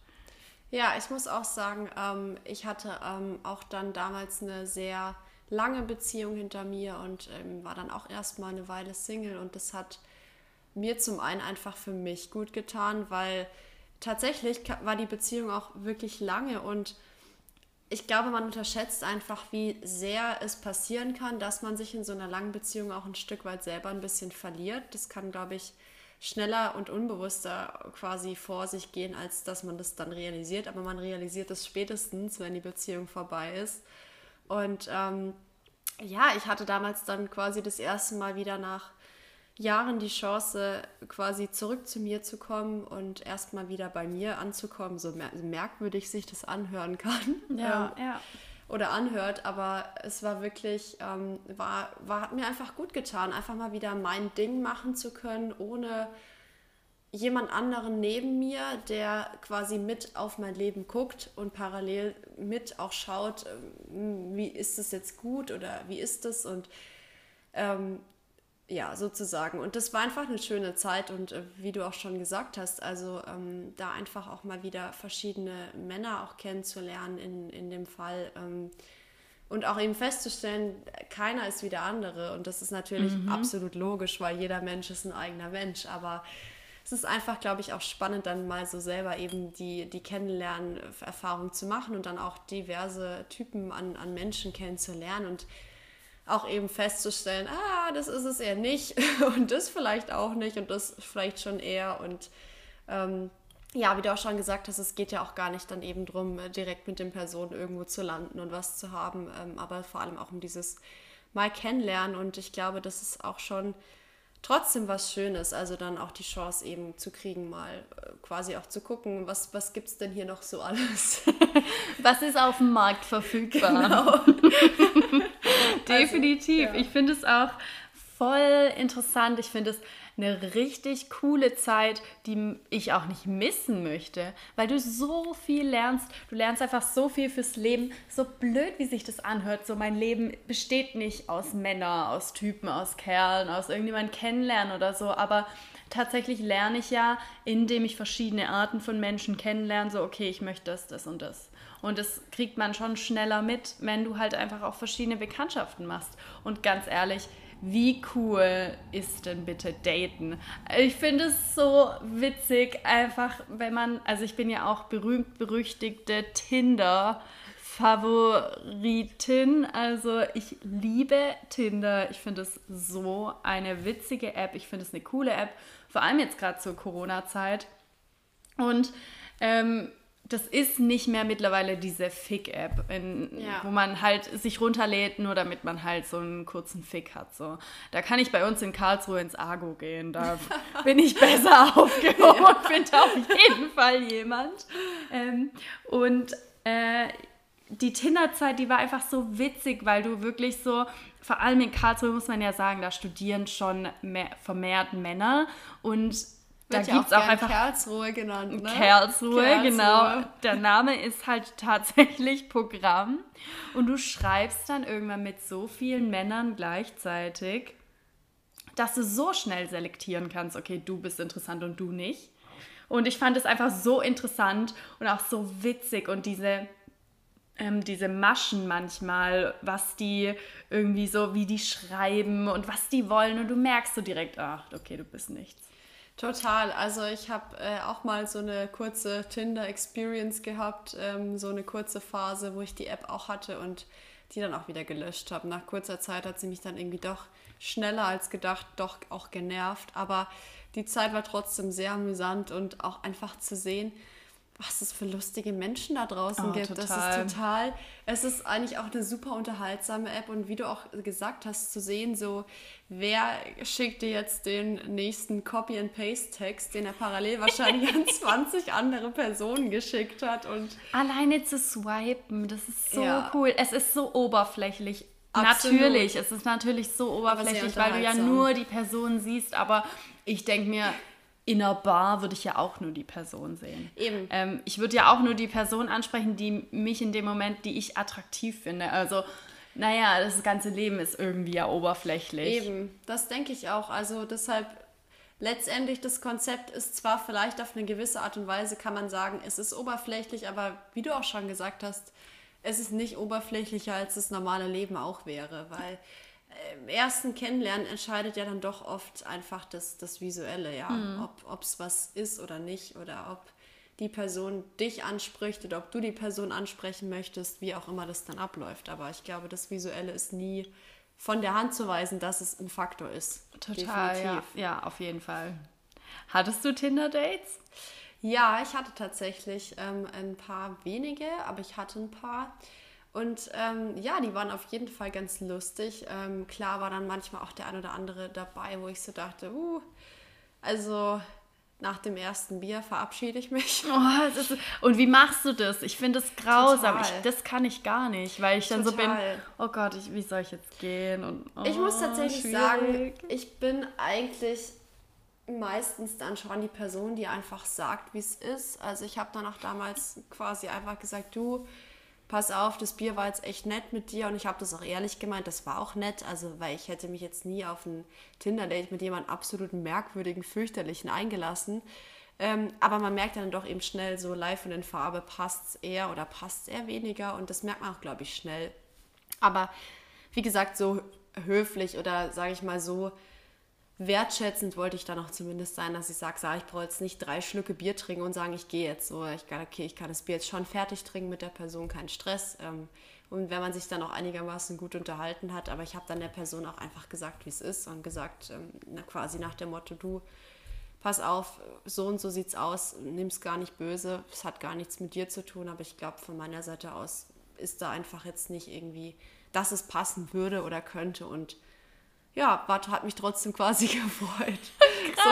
Ja, ich muss auch sagen, ähm, ich hatte ähm, auch dann damals eine sehr lange Beziehung hinter mir und ähm, war dann auch erstmal eine Weile Single und das hat mir zum einen einfach für mich gut getan, weil tatsächlich war die Beziehung auch wirklich lange und ich glaube, man unterschätzt einfach, wie sehr es passieren kann, dass man sich in so einer langen Beziehung auch ein Stück weit selber ein bisschen verliert. Das kann, glaube ich, schneller und unbewusster quasi vor sich gehen, als dass man das dann realisiert. Aber man realisiert es spätestens, wenn die Beziehung vorbei ist. Und ähm, ja, ich hatte damals dann quasi das erste Mal wieder nach Jahren die Chance, quasi zurück zu mir zu kommen und erstmal wieder bei mir anzukommen, so merkwürdig sich das anhören kann. Ja, ähm, ja. Oder anhört, aber es war wirklich, ähm, war, war, hat mir einfach gut getan, einfach mal wieder mein Ding machen zu können, ohne jemand anderen neben mir, der quasi mit auf mein Leben guckt und parallel mit auch schaut, ähm, wie ist es jetzt gut oder wie ist es und ähm, ja, sozusagen. Und das war einfach eine schöne Zeit und äh, wie du auch schon gesagt hast, also ähm, da einfach auch mal wieder verschiedene Männer auch kennenzulernen in, in dem Fall. Ähm, und auch eben festzustellen, keiner ist wie der andere. Und das ist natürlich mhm. absolut logisch, weil jeder Mensch ist ein eigener Mensch. Aber es ist einfach, glaube ich, auch spannend, dann mal so selber eben die, die Kennenlernen-Erfahrung zu machen und dann auch diverse Typen an, an Menschen kennenzulernen und auch eben festzustellen, ah, das ist es eher nicht und das vielleicht auch nicht und das vielleicht schon eher und ähm, ja, wie du auch schon gesagt hast, es geht ja auch gar nicht dann eben darum, direkt mit den Personen irgendwo zu landen und was zu haben, ähm, aber vor allem auch um dieses mal kennenlernen und ich glaube, das ist auch schon trotzdem was Schönes, also dann auch die Chance eben zu kriegen, mal äh, quasi auch zu gucken, was, was gibt es denn hier noch so alles? was ist auf dem Markt verfügbar? Genau. Definitiv. Also, ja. Ich finde es auch voll interessant. Ich finde es eine richtig coole Zeit, die ich auch nicht missen möchte, weil du so viel lernst. Du lernst einfach so viel fürs Leben. So blöd, wie sich das anhört. So mein Leben besteht nicht aus Männern, aus Typen, aus Kerlen, aus irgendjemandem kennenlernen oder so, aber tatsächlich lerne ich ja, indem ich verschiedene Arten von Menschen kennenlerne, so, okay, ich möchte das, das und das. Und das kriegt man schon schneller mit, wenn du halt einfach auch verschiedene Bekanntschaften machst. Und ganz ehrlich, wie cool ist denn bitte Daten? Ich finde es so witzig, einfach, wenn man, also ich bin ja auch berühmt berüchtigte Tinder. Favoritin. Also ich liebe Tinder. Ich finde es so eine witzige App. Ich finde es eine coole App, vor allem jetzt gerade zur Corona-Zeit. Und ähm, das ist nicht mehr mittlerweile diese Fick-App, ja. wo man halt sich runterlädt, nur damit man halt so einen kurzen Fick hat. So. Da kann ich bei uns in Karlsruhe ins Argo gehen. Da bin ich besser aufgehoben und finde auf jeden Fall jemand. Ähm, und äh, die Tinder-Zeit, die war einfach so witzig, weil du wirklich so, vor allem in Karlsruhe muss man ja sagen, da studieren schon mehr, vermehrt Männer und da gibt es auch, auch einfach Karlsruhe genannt. Ne? Karlsruhe, Karlsruhe, genau. Der Name ist halt tatsächlich Programm. Und du schreibst dann irgendwann mit so vielen Männern gleichzeitig, dass du so schnell selektieren kannst, okay, du bist interessant und du nicht. Und ich fand es einfach so interessant und auch so witzig und diese, ähm, diese Maschen manchmal, was die irgendwie so, wie die schreiben und was die wollen. Und du merkst so direkt, ach, okay, du bist nichts. Total. Also ich habe äh, auch mal so eine kurze Tinder-Experience gehabt, ähm, so eine kurze Phase, wo ich die App auch hatte und die dann auch wieder gelöscht habe. Nach kurzer Zeit hat sie mich dann irgendwie doch schneller als gedacht, doch auch genervt. Aber die Zeit war trotzdem sehr amüsant und auch einfach zu sehen, was es für lustige Menschen da draußen oh, gibt. Total. Das ist total, es ist eigentlich auch eine super unterhaltsame App und wie du auch gesagt hast, zu sehen, so wer schickt dir jetzt den nächsten Copy-and-Paste-Text, den er parallel wahrscheinlich an 20 andere Personen geschickt hat und alleine zu swipen, das ist so ja. cool. Es ist so oberflächlich. Absolut. Natürlich, es ist natürlich so oberflächlich, weil du ja nur die Person siehst, aber ich denke mir, in einer Bar würde ich ja auch nur die Person sehen. Eben. Ähm, ich würde ja auch nur die Person ansprechen, die mich in dem Moment, die ich attraktiv finde. Also, naja, das ganze Leben ist irgendwie ja oberflächlich. Eben, das denke ich auch. Also deshalb, letztendlich das Konzept ist zwar vielleicht auf eine gewisse Art und Weise, kann man sagen, es ist oberflächlich, aber wie du auch schon gesagt hast, es ist nicht oberflächlicher, als das normale Leben auch wäre, weil im ersten Kennenlernen entscheidet ja dann doch oft einfach das, das Visuelle, ja. Mhm. Ob es was ist oder nicht oder ob die Person dich anspricht oder ob du die Person ansprechen möchtest, wie auch immer das dann abläuft. Aber ich glaube, das Visuelle ist nie von der Hand zu weisen, dass es ein Faktor ist. Total, ja. ja, auf jeden Fall. Hattest du Tinder-Dates? Ja, ich hatte tatsächlich ähm, ein paar wenige, aber ich hatte ein paar. Und ähm, ja, die waren auf jeden Fall ganz lustig. Ähm, klar war dann manchmal auch der ein oder andere dabei, wo ich so dachte, uh, also nach dem ersten Bier verabschiede ich mich. Oh, ist, und wie machst du das? Ich finde es grausam. Ich, das kann ich gar nicht, weil ich dann Total. so bin, oh Gott, ich, wie soll ich jetzt gehen? Und, oh, ich muss tatsächlich schwierig. sagen, ich bin eigentlich meistens dann schon die Person, die einfach sagt, wie es ist. Also ich habe dann auch damals quasi einfach gesagt, du, pass auf, das Bier war jetzt echt nett mit dir und ich habe das auch ehrlich gemeint, das war auch nett, also weil ich hätte mich jetzt nie auf ein Tinder-Date mit jemandem absolut merkwürdigen, fürchterlichen eingelassen. Ähm, aber man merkt dann doch eben schnell so live und in Farbe passt es eher oder passt es eher weniger und das merkt man auch, glaube ich, schnell. Aber wie gesagt, so höflich oder sage ich mal so wertschätzend wollte ich dann auch zumindest sein, dass ich sage, sag, ich brauche jetzt nicht drei Schlücke Bier trinken und sagen, ich gehe jetzt so. Ich kann, okay, ich kann das Bier jetzt schon fertig trinken mit der Person, kein Stress. Ähm, und wenn man sich dann auch einigermaßen gut unterhalten hat, aber ich habe dann der Person auch einfach gesagt, wie es ist und gesagt, ähm, quasi nach dem Motto, du, pass auf, so und so sieht's aus, nimm es gar nicht böse, es hat gar nichts mit dir zu tun, aber ich glaube, von meiner Seite aus ist da einfach jetzt nicht irgendwie, dass es passen würde oder könnte und ja, war, hat mich trotzdem quasi gefreut. So,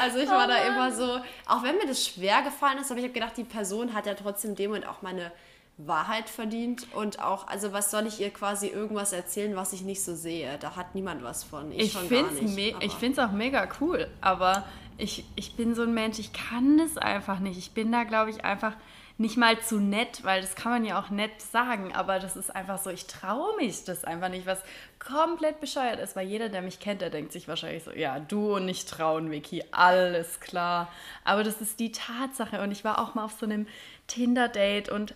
also ich war oh da immer so, auch wenn mir das schwer gefallen ist, aber ich habe gedacht, die Person hat ja trotzdem dem und auch meine Wahrheit verdient und auch, also was soll ich ihr quasi irgendwas erzählen, was ich nicht so sehe? Da hat niemand was von. Ich, ich finde es auch mega cool, aber ich, ich bin so ein Mensch, ich kann das einfach nicht. Ich bin da, glaube ich, einfach nicht mal zu nett, weil das kann man ja auch nett sagen, aber das ist einfach so, ich traue mich das einfach nicht, was komplett bescheuert ist, weil jeder, der mich kennt, der denkt sich wahrscheinlich so, ja, du und nicht trauen, Vicky, alles klar. Aber das ist die Tatsache und ich war auch mal auf so einem Tinder-Date und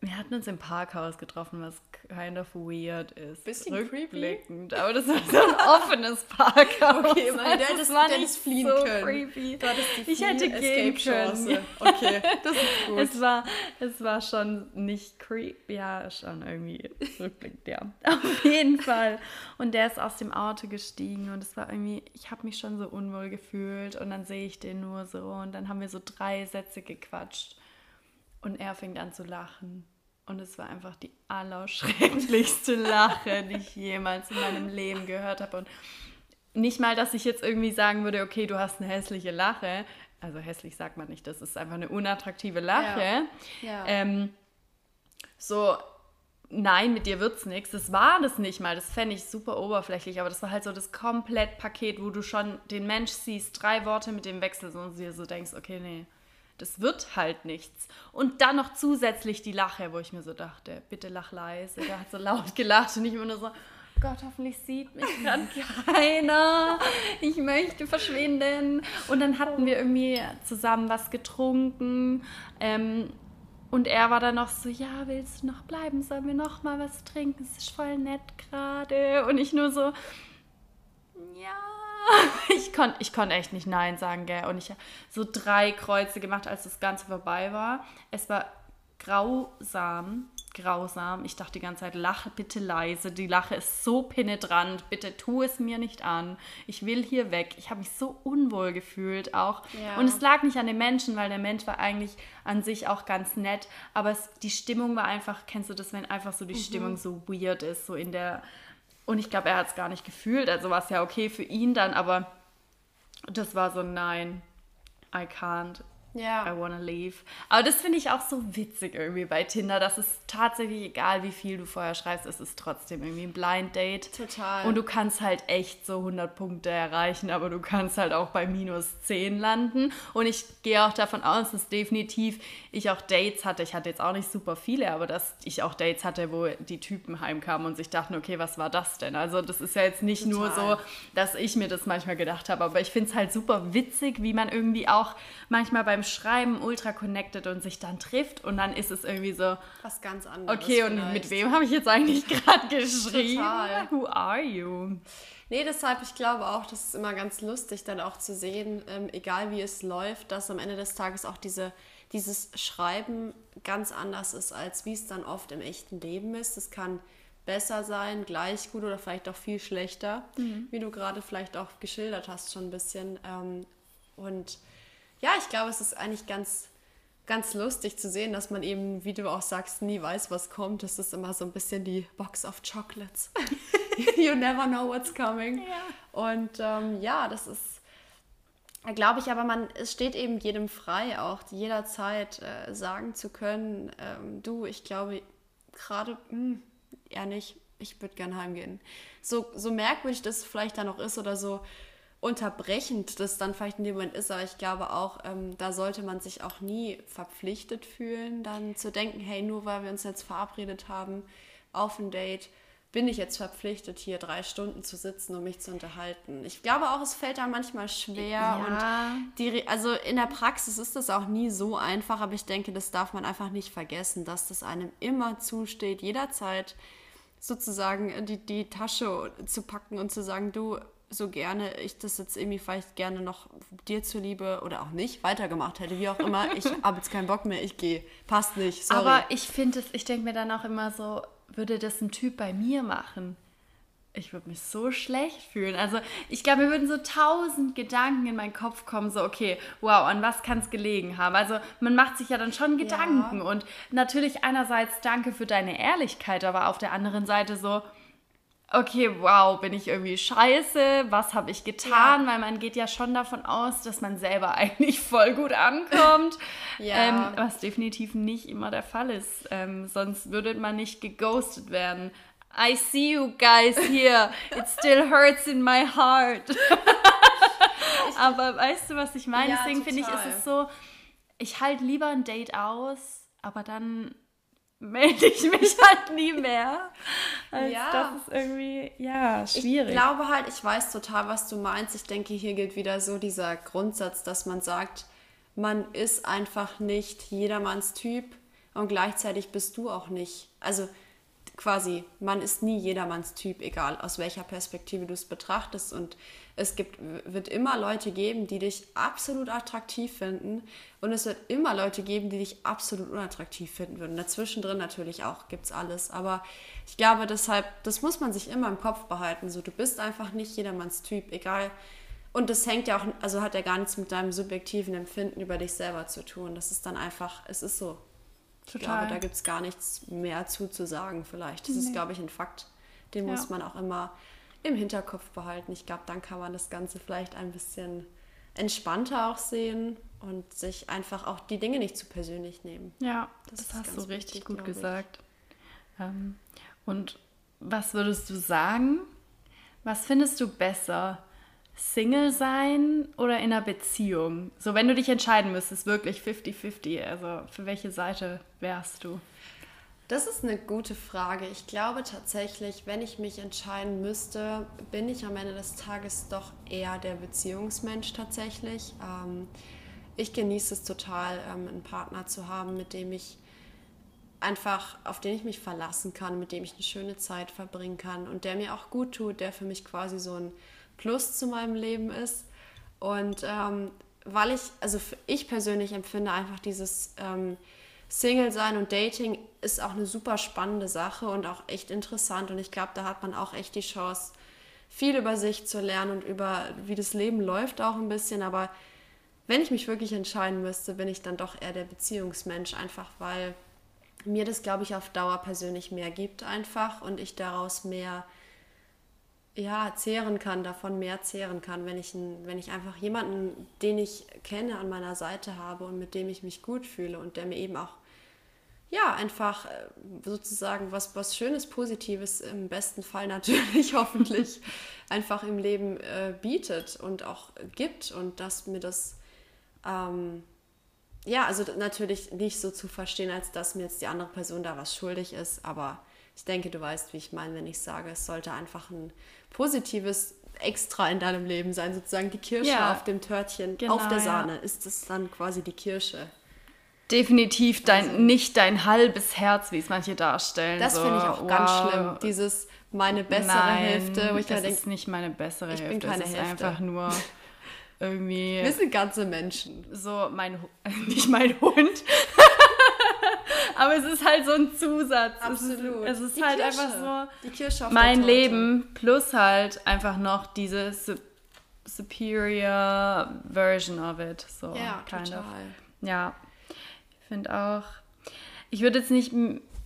wir hatten uns im Parkhaus getroffen, was kind of weird ist. Bisschen rückblickend. Creepy. Aber das war so ein offenes Parkhaus. Okay, weil der das, war nicht fliehen so können. creepy. ich hätte gehen können. Okay, das ist gut. Es war, es war schon nicht creepy. Ja, schon irgendwie rückblickend, ja. Auf jeden Fall. Und der ist aus dem Auto gestiegen und es war irgendwie, ich habe mich schon so unwohl gefühlt und dann sehe ich den nur so und dann haben wir so drei Sätze gequatscht und er fängt an zu lachen. Und es war einfach die allerschrecklichste Lache, die ich jemals in meinem Leben gehört habe. Und nicht mal, dass ich jetzt irgendwie sagen würde, okay, du hast eine hässliche Lache. Also hässlich sagt man nicht, das ist einfach eine unattraktive Lache. Ja. Ja. Ähm, so, nein, mit dir wird's nichts. Das war das nicht mal. Das fände ich super oberflächlich, aber das war halt so das Komplettpaket, wo du schon den Mensch siehst, drei Worte mit dem Wechsel und dir so denkst, okay, nee das wird halt nichts. Und dann noch zusätzlich die Lache, wo ich mir so dachte, bitte lach leise. Der hat so laut gelacht und ich immer nur so, Gott, hoffentlich sieht mich gerade keiner. Ich möchte verschwinden. Und dann hatten wir irgendwie zusammen was getrunken. Ähm, und er war dann noch so, ja, willst du noch bleiben? Sollen wir noch mal was trinken? Es ist voll nett gerade. Und ich nur so, ja ich konnte ich konnt echt nicht Nein sagen, gell. Und ich habe so drei Kreuze gemacht, als das Ganze vorbei war. Es war grausam, grausam. Ich dachte die ganze Zeit, lache bitte leise. Die Lache ist so penetrant. Bitte tu es mir nicht an. Ich will hier weg. Ich habe mich so unwohl gefühlt auch. Ja. Und es lag nicht an dem Menschen, weil der Mensch war eigentlich an sich auch ganz nett. Aber es, die Stimmung war einfach, kennst du das, wenn einfach so die mhm. Stimmung so weird ist, so in der und ich glaube, er hat es gar nicht gefühlt. Also war es ja okay für ihn dann, aber das war so, nein, I can't. Ja. I wanna leave. Aber das finde ich auch so witzig irgendwie bei Tinder, dass es tatsächlich egal, wie viel du vorher schreibst, es ist trotzdem irgendwie ein Blind Date. Total. Und du kannst halt echt so 100 Punkte erreichen, aber du kannst halt auch bei minus 10 landen. Und ich gehe auch davon aus, dass definitiv ich auch Dates hatte. Ich hatte jetzt auch nicht super viele, aber dass ich auch Dates hatte, wo die Typen heimkamen und sich dachten, okay, was war das denn? Also das ist ja jetzt nicht Total. nur so, dass ich mir das manchmal gedacht habe, aber ich finde es halt super witzig, wie man irgendwie auch manchmal beim Schreiben ultra connected und sich dann trifft und dann ist es irgendwie so. Was ganz anderes. Okay, und vielleicht. mit wem habe ich jetzt eigentlich gerade geschrieben? Total. Who are you? Nee, deshalb, ich glaube auch, das ist immer ganz lustig, dann auch zu sehen, ähm, egal wie es läuft, dass am Ende des Tages auch diese, dieses Schreiben ganz anders ist, als wie es dann oft im echten Leben ist. Es kann besser sein, gleich gut oder vielleicht auch viel schlechter, mhm. wie du gerade vielleicht auch geschildert hast, schon ein bisschen. Ähm, und ja, ich glaube, es ist eigentlich ganz, ganz lustig zu sehen, dass man eben, wie du auch sagst, nie weiß, was kommt. Das ist immer so ein bisschen die Box of Chocolates. you never know what's coming. Ja. Und ähm, ja, das ist, glaube ich, aber man, es steht eben jedem frei, auch jederzeit äh, sagen zu können, ähm, du, ich glaube gerade, hm, eher nicht, ich würde gern heimgehen. So, so merkwürdig das vielleicht dann auch ist oder so unterbrechend das dann vielleicht in dem Moment ist, aber ich glaube auch, ähm, da sollte man sich auch nie verpflichtet fühlen, dann zu denken, hey, nur weil wir uns jetzt verabredet haben auf ein Date, bin ich jetzt verpflichtet, hier drei Stunden zu sitzen, um mich zu unterhalten. Ich glaube auch, es fällt da manchmal schwer ja. und die, also in der Praxis ist das auch nie so einfach, aber ich denke, das darf man einfach nicht vergessen, dass das einem immer zusteht, jederzeit sozusagen die, die Tasche zu packen und zu sagen, du, so gerne ich das jetzt irgendwie vielleicht gerne noch dir zuliebe oder auch nicht weitergemacht hätte, wie auch immer. Ich habe jetzt keinen Bock mehr, ich gehe. Passt nicht, sorry. Aber ich finde es, ich denke mir dann auch immer so, würde das ein Typ bei mir machen? Ich würde mich so schlecht fühlen. Also ich glaube, mir würden so tausend Gedanken in meinen Kopf kommen, so okay, wow, an was kann es gelegen haben? Also man macht sich ja dann schon Gedanken ja. und natürlich einerseits danke für deine Ehrlichkeit, aber auf der anderen Seite so, okay, wow, bin ich irgendwie scheiße, was habe ich getan? Ja. Weil man geht ja schon davon aus, dass man selber eigentlich voll gut ankommt, ja. ähm, was definitiv nicht immer der Fall ist. Ähm, sonst würde man nicht geghostet werden. I see you guys here. It still hurts in my heart. Aber weißt du, was ich meine? Ja, Deswegen finde ich, ist es so ich halte lieber ein Date aus, aber dann melde ich mich halt nie mehr. Als ja. Das ist irgendwie, ja, schwierig. Ich glaube halt, ich weiß total, was du meinst. Ich denke, hier gilt wieder so dieser Grundsatz, dass man sagt, man ist einfach nicht jedermanns Typ und gleichzeitig bist du auch nicht. Also quasi, man ist nie jedermanns Typ, egal aus welcher Perspektive du es betrachtest. Und es gibt, wird immer Leute geben, die dich absolut attraktiv finden. Und es wird immer Leute geben, die dich absolut unattraktiv finden würden. Dazwischen drin natürlich auch gibt es alles. Aber ich glaube deshalb, das muss man sich immer im Kopf behalten. So, du bist einfach nicht jedermanns Typ, egal. Und das hängt ja auch, also hat ja gar nichts mit deinem subjektiven Empfinden über dich selber zu tun. Das ist dann einfach, es ist so. Total. Ich glaube, da gibt es gar nichts mehr zu, zu sagen vielleicht. Das nee. ist, glaube ich, ein Fakt. Den ja. muss man auch immer im Hinterkopf behalten. Ich glaube, dann kann man das Ganze vielleicht ein bisschen entspannter auch sehen und sich einfach auch die Dinge nicht zu persönlich nehmen. Ja, das, das hast du richtig wichtig, gut gesagt. Ähm, und was würdest du sagen? Was findest du besser? Single sein oder in einer Beziehung? So, wenn du dich entscheiden müsstest, wirklich 50-50, also für welche Seite wärst du? Das ist eine gute Frage. Ich glaube tatsächlich, wenn ich mich entscheiden müsste, bin ich am Ende des Tages doch eher der Beziehungsmensch tatsächlich. Ähm, ich genieße es total, ähm, einen Partner zu haben, mit dem ich einfach, auf den ich mich verlassen kann, mit dem ich eine schöne Zeit verbringen kann und der mir auch gut tut, der für mich quasi so ein Plus zu meinem Leben ist. Und ähm, weil ich, also ich persönlich empfinde einfach dieses ähm, Single sein und Dating ist auch eine super spannende Sache und auch echt interessant. Und ich glaube, da hat man auch echt die Chance, viel über sich zu lernen und über wie das Leben läuft auch ein bisschen. Aber wenn ich mich wirklich entscheiden müsste, bin ich dann doch eher der Beziehungsmensch, einfach weil mir das, glaube ich, auf Dauer persönlich mehr gibt einfach und ich daraus mehr ja, zehren kann, davon mehr zehren kann, wenn ich, ein, wenn ich einfach jemanden, den ich kenne, an meiner Seite habe und mit dem ich mich gut fühle und der mir eben auch, ja, einfach äh, sozusagen was, was Schönes, Positives, im besten Fall natürlich hoffentlich einfach im Leben äh, bietet und auch gibt und dass mir das, ähm, ja, also natürlich nicht so zu verstehen, als dass mir jetzt die andere Person da was schuldig ist, aber ich denke, du weißt, wie ich meine, wenn ich sage, es sollte einfach ein positives Extra in deinem Leben sein, sozusagen die Kirsche ja, auf dem Törtchen, genau, auf der Sahne. Ja. Ist das dann quasi die Kirsche? Definitiv dein, also, nicht dein halbes Herz, wie es manche darstellen. Das so, finde ich auch wow. ganz schlimm. Dieses meine bessere Nein, Hälfte. Wo ich das ist denk, nicht meine bessere ich Hälfte. Ich bin keine das ist Hälfte. einfach nur irgendwie. Wir sind ganze Menschen. So mein nicht mein Hund. Aber es ist halt so ein Zusatz. Absolut. Es ist, es ist halt Kirsche. einfach so Die Kirsche mein Leben plus halt einfach noch diese superior version of it. So, ja, kind total. Of. Ja, ich finde auch. Ich würde jetzt nicht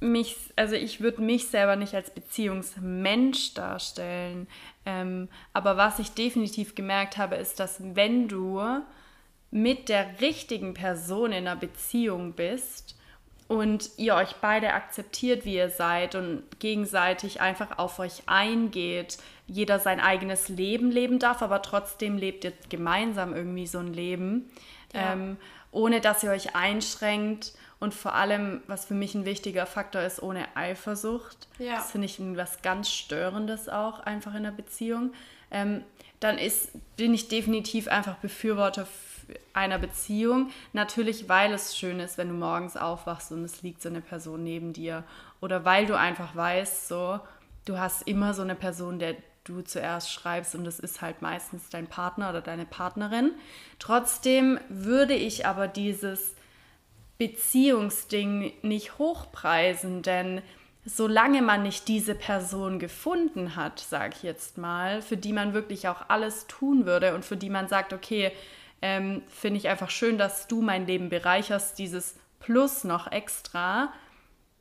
mich, also ich würde mich selber nicht als Beziehungsmensch darstellen. Ähm, aber was ich definitiv gemerkt habe, ist, dass wenn du mit der richtigen Person in einer Beziehung bist, und ihr euch beide akzeptiert, wie ihr seid und gegenseitig einfach auf euch eingeht, jeder sein eigenes Leben leben darf, aber trotzdem lebt ihr gemeinsam irgendwie so ein Leben, ja. ähm, ohne dass ihr euch einschränkt und vor allem, was für mich ein wichtiger Faktor ist, ohne Eifersucht. Ja. Das finde ich was ganz Störendes auch einfach in der Beziehung. Ähm, dann ist, bin ich definitiv einfach Befürworter einer Beziehung. Natürlich, weil es schön ist, wenn du morgens aufwachst und es liegt so eine Person neben dir. Oder weil du einfach weißt, so, du hast immer so eine Person, der du zuerst schreibst und das ist halt meistens dein Partner oder deine Partnerin. Trotzdem würde ich aber dieses Beziehungsding nicht hochpreisen, denn solange man nicht diese Person gefunden hat, sage ich jetzt mal, für die man wirklich auch alles tun würde und für die man sagt, okay, ähm, finde ich einfach schön, dass du mein Leben bereicherst, dieses Plus noch extra,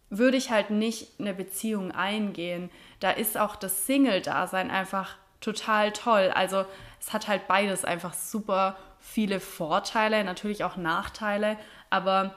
würde ich halt nicht eine Beziehung eingehen. Da ist auch das Single-Dasein einfach total toll. Also es hat halt beides einfach super viele Vorteile, natürlich auch Nachteile, aber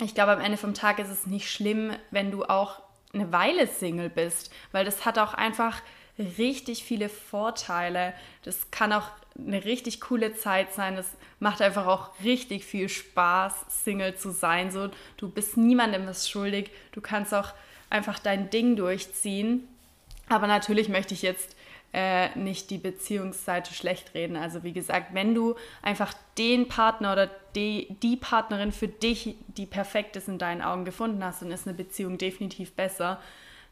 ich glaube, am Ende vom Tag ist es nicht schlimm, wenn du auch eine Weile Single bist, weil das hat auch einfach richtig viele Vorteile. Das kann auch eine richtig coole Zeit sein. Es macht einfach auch richtig viel Spaß, Single zu sein. So, du bist niemandem was schuldig. Du kannst auch einfach dein Ding durchziehen. Aber natürlich möchte ich jetzt äh, nicht die Beziehungsseite schlecht reden. Also wie gesagt, wenn du einfach den Partner oder die, die Partnerin für dich, die perfekt ist in deinen Augen gefunden hast, dann ist eine Beziehung definitiv besser.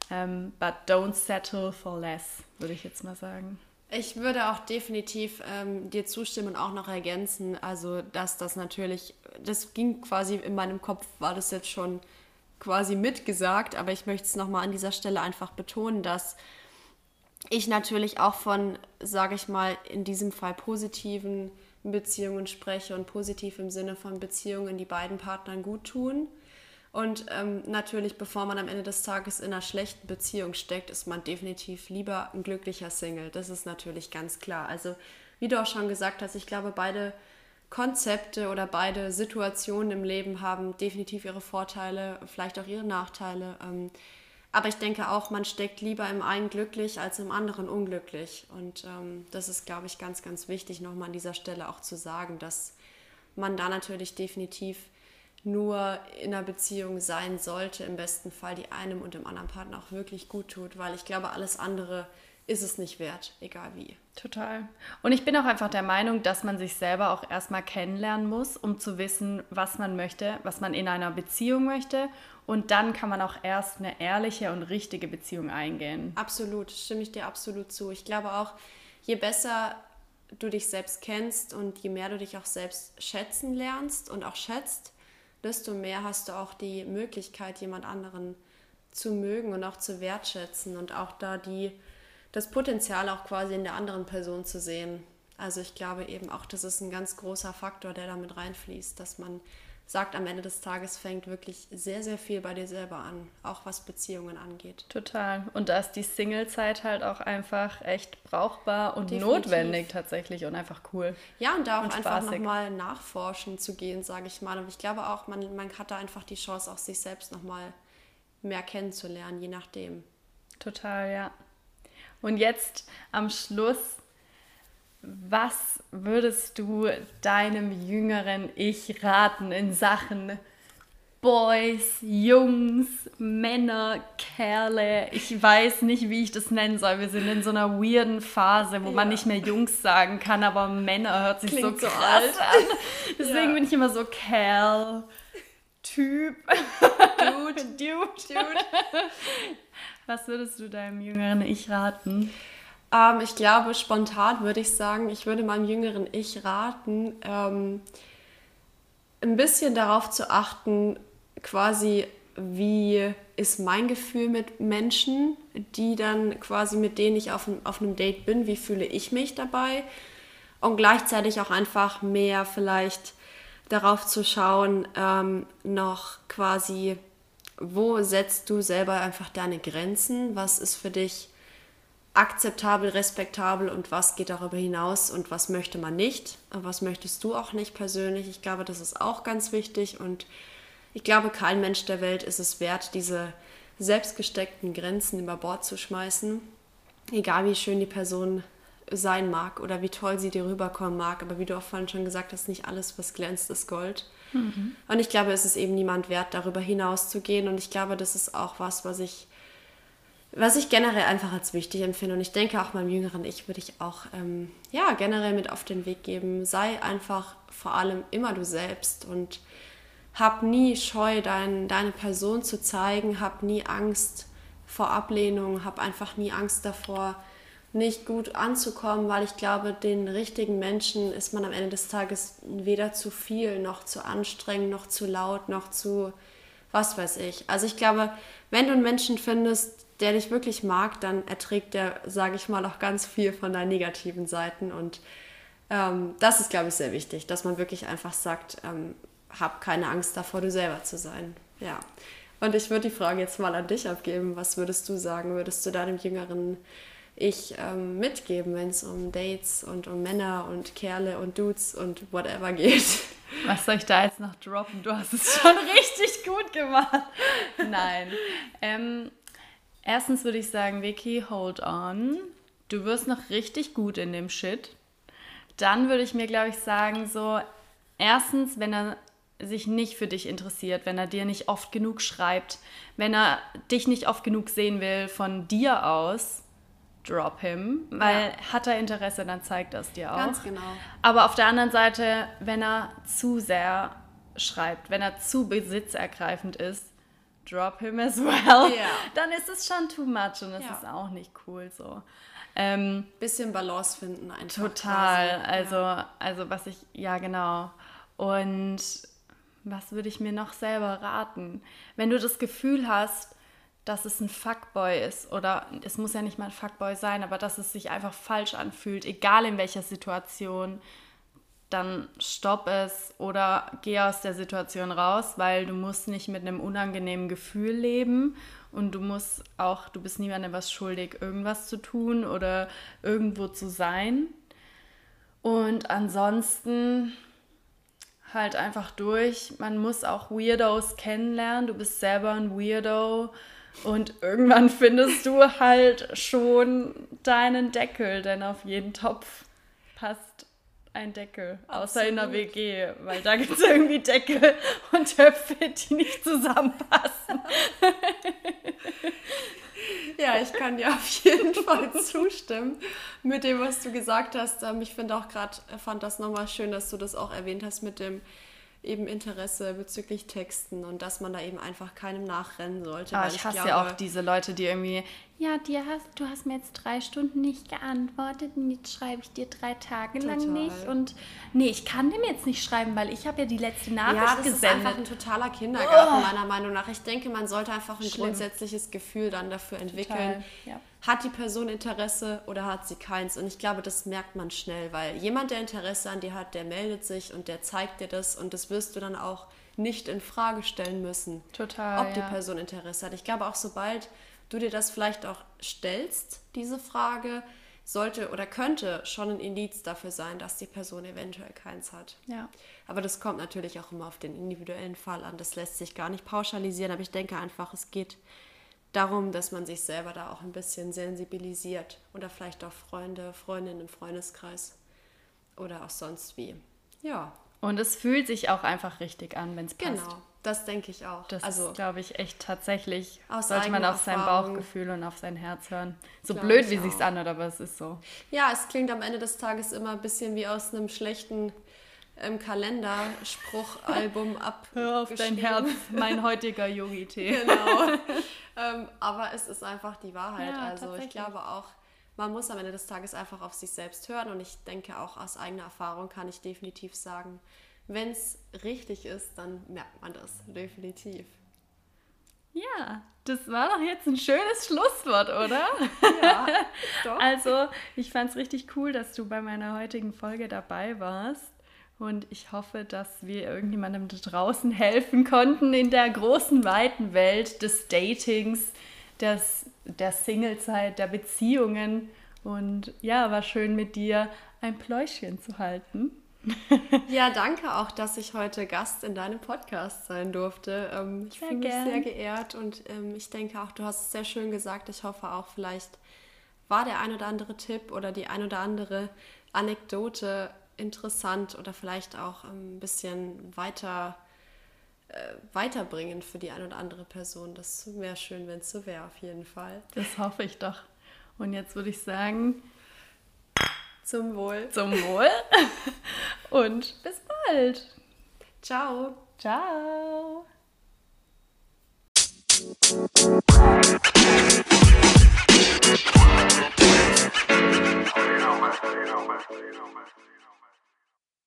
Um, ähm, but don't settle for less, würde ich jetzt mal sagen. Ich würde auch definitiv ähm, dir zustimmen und auch noch ergänzen, also dass das natürlich, das ging quasi in meinem Kopf, war das jetzt schon quasi mitgesagt, aber ich möchte es nochmal an dieser Stelle einfach betonen, dass ich natürlich auch von, sage ich mal, in diesem Fall positiven Beziehungen spreche und positiv im Sinne von Beziehungen, die beiden Partnern gut tun. Und ähm, natürlich, bevor man am Ende des Tages in einer schlechten Beziehung steckt, ist man definitiv lieber ein glücklicher Single. Das ist natürlich ganz klar. Also, wie du auch schon gesagt hast, ich glaube, beide Konzepte oder beide Situationen im Leben haben definitiv ihre Vorteile, vielleicht auch ihre Nachteile. Ähm, aber ich denke auch, man steckt lieber im einen glücklich als im anderen unglücklich. Und ähm, das ist, glaube ich, ganz, ganz wichtig, nochmal an dieser Stelle auch zu sagen, dass man da natürlich definitiv nur in einer Beziehung sein sollte, im besten Fall, die einem und dem anderen Partner auch wirklich gut tut, weil ich glaube, alles andere ist es nicht wert, egal wie. Total. Und ich bin auch einfach der Meinung, dass man sich selber auch erstmal kennenlernen muss, um zu wissen, was man möchte, was man in einer Beziehung möchte. Und dann kann man auch erst eine ehrliche und richtige Beziehung eingehen. Absolut, stimme ich dir absolut zu. Ich glaube auch, je besser du dich selbst kennst und je mehr du dich auch selbst schätzen lernst und auch schätzt, desto mehr hast du auch die Möglichkeit, jemand anderen zu mögen und auch zu wertschätzen und auch da die, das Potenzial auch quasi in der anderen Person zu sehen. Also ich glaube eben auch, das ist ein ganz großer Faktor, der damit reinfließt, dass man sagt, am Ende des Tages fängt wirklich sehr, sehr viel bei dir selber an, auch was Beziehungen angeht. Total. Und da ist die Single-Zeit halt auch einfach echt brauchbar und Definitiv. notwendig tatsächlich und einfach cool. Ja, und da auch und einfach nochmal nachforschen zu gehen, sage ich mal. Und ich glaube auch, man, man hat da einfach die Chance, auch sich selbst nochmal mehr kennenzulernen, je nachdem. Total, ja. Und jetzt am Schluss was würdest du deinem jüngeren Ich raten in Sachen Boys, Jungs, Männer, Kerle? Ich weiß nicht, wie ich das nennen soll. Wir sind in so einer weirden Phase, wo ja. man nicht mehr Jungs sagen kann, aber Männer hört sich Klingt so krass so an. Deswegen ja. bin ich immer so Kerl, Typ, Dude, Dude, Dude. Was würdest du deinem jüngeren Ich raten? Ähm, ich glaube, spontan würde ich sagen, ich würde meinem jüngeren Ich raten, ähm, ein bisschen darauf zu achten, quasi, wie ist mein Gefühl mit Menschen, die dann quasi mit denen ich auf, auf einem Date bin, wie fühle ich mich dabei? Und gleichzeitig auch einfach mehr vielleicht darauf zu schauen, ähm, noch quasi, wo setzt du selber einfach deine Grenzen, was ist für dich akzeptabel, respektabel und was geht darüber hinaus und was möchte man nicht, was möchtest du auch nicht persönlich. Ich glaube, das ist auch ganz wichtig und ich glaube, kein Mensch der Welt ist es wert, diese selbstgesteckten Grenzen über Bord zu schmeißen, egal wie schön die Person sein mag oder wie toll sie dir rüberkommen mag. Aber wie du auch vorhin schon gesagt hast, nicht alles, was glänzt, ist Gold. Mhm. Und ich glaube, es ist eben niemand wert, darüber hinaus zu gehen. Und ich glaube, das ist auch was, was ich was ich generell einfach als wichtig empfinde und ich denke auch meinem jüngeren Ich würde ich auch ähm, ja generell mit auf den Weg geben. Sei einfach vor allem immer du selbst und hab nie Scheu, dein, deine Person zu zeigen, hab nie Angst vor Ablehnung, hab einfach nie Angst davor, nicht gut anzukommen, weil ich glaube, den richtigen Menschen ist man am Ende des Tages weder zu viel, noch zu anstrengend, noch zu laut, noch zu was weiß ich. Also ich glaube, wenn du einen Menschen findest, der dich wirklich mag, dann erträgt der, sage ich mal, auch ganz viel von deinen negativen Seiten. Und ähm, das ist, glaube ich, sehr wichtig, dass man wirklich einfach sagt, ähm, hab keine Angst davor, du selber zu sein. Ja. Und ich würde die Frage jetzt mal an dich abgeben. Was würdest du sagen? Würdest du deinem jüngeren Ich ähm, mitgeben, wenn es um Dates und um Männer und Kerle und Dudes und whatever geht? Was soll ich da jetzt noch droppen? Du hast es schon richtig gut gemacht. Nein. Ähm, Erstens würde ich sagen, Vicky, hold on. Du wirst noch richtig gut in dem Shit. dann würde ich mir, glaube ich, sagen, so, erstens, wenn er sich nicht für dich interessiert, wenn er dir nicht oft genug schreibt, wenn er dich nicht oft genug sehen will von dir aus, drop him, weil ja. hat er Interesse, dann zeigt das dir auch. Ganz genau. Aber auf der anderen Seite, wenn er zu sehr schreibt, wenn er zu besitzergreifend ist, drop him as well, ja. dann ist es schon too much und das ja. ist auch nicht cool so. Ähm, Bisschen Balance finden einfach. Total, quasi. also, also was ich, ja genau. Und was würde ich mir noch selber raten? Wenn du das Gefühl hast, dass es ein Fuckboy ist oder es muss ja nicht mal ein Fuckboy sein, aber dass es sich einfach falsch anfühlt, egal in welcher Situation, dann stopp es oder geh aus der Situation raus, weil du musst nicht mit einem unangenehmen Gefühl leben und du musst auch, du bist niemandem was schuldig, irgendwas zu tun oder irgendwo zu sein. Und ansonsten halt einfach durch. Man muss auch Weirdos kennenlernen. Du bist selber ein Weirdo. Und irgendwann findest du halt schon deinen Deckel, denn auf jeden Topf passt ein Deckel. Absolut. Außer in der WG, weil da gibt es irgendwie Deckel und Töpfe, die nicht zusammenpassen. Ja, ich kann dir auf jeden Fall zustimmen mit dem, was du gesagt hast. Ähm, ich finde auch gerade, fand das nochmal schön, dass du das auch erwähnt hast mit dem eben Interesse bezüglich Texten und dass man da eben einfach keinem nachrennen sollte. Aber ich, ich hasse glaube, ja auch diese Leute, die irgendwie, ja, dir hast, du hast mir jetzt drei Stunden nicht geantwortet und jetzt schreibe ich dir drei Tage Total. lang nicht. Und nee, ich kann dem jetzt nicht schreiben, weil ich habe ja die letzte Nachricht ja, das gesendet. ist einfach ein totaler Kindergarten, oh. meiner Meinung nach. Ich denke, man sollte einfach ein Schlimm. grundsätzliches Gefühl dann dafür entwickeln. Ja hat die Person Interesse oder hat sie keins? Und ich glaube, das merkt man schnell, weil jemand, der Interesse an dir hat, der meldet sich und der zeigt dir das und das wirst du dann auch nicht in Frage stellen müssen, Total, ob die ja. Person Interesse hat. Ich glaube auch, sobald du dir das vielleicht auch stellst, diese Frage, sollte oder könnte schon ein Indiz dafür sein, dass die Person eventuell keins hat. Ja. Aber das kommt natürlich auch immer auf den individuellen Fall an. Das lässt sich gar nicht pauschalisieren, aber ich denke einfach, es geht darum, dass man sich selber da auch ein bisschen sensibilisiert oder vielleicht auch Freunde, Freundinnen im Freundeskreis oder auch sonst wie. Ja. Und es fühlt sich auch einfach richtig an, wenn es passt. Genau, das denke ich auch. Das also, glaube ich, echt tatsächlich. Sollte man auf sein Bauchgefühl und auf sein Herz hören. So blöd, wie sich's anhört, aber es ist so. Ja, es klingt am Ende des Tages immer ein bisschen wie aus einem schlechten im Kalender Spruchalbum ab. Hör auf dein Herz, mein heutiger Yogi-Tee. genau. ähm, aber es ist einfach die Wahrheit. Ja, also ich glaube auch, man muss am Ende des Tages einfach auf sich selbst hören und ich denke auch aus eigener Erfahrung kann ich definitiv sagen, wenn es richtig ist, dann merkt man das definitiv. Ja, das war doch jetzt ein schönes Schlusswort, oder? Ja, doch. Also, ich fand es richtig cool, dass du bei meiner heutigen Folge dabei warst. Und ich hoffe, dass wir irgendjemandem da draußen helfen konnten in der großen, weiten Welt des Datings, des, der Singlezeit, der Beziehungen. Und ja, war schön mit dir ein Pläuschchen zu halten. ja, danke auch, dass ich heute Gast in deinem Podcast sein durfte. Ähm, ich fühle mich sehr geehrt und ähm, ich denke auch, du hast es sehr schön gesagt. Ich hoffe auch, vielleicht war der ein oder andere Tipp oder die ein oder andere Anekdote interessant oder vielleicht auch ähm, ein bisschen weiter äh, weiterbringend für die ein oder andere Person. Das wäre schön, wenn es so wäre, auf jeden Fall. Das hoffe ich doch. Und jetzt würde ich sagen, zum Wohl. Zum Wohl. Und bis bald. Ciao. Ciao. you know, man.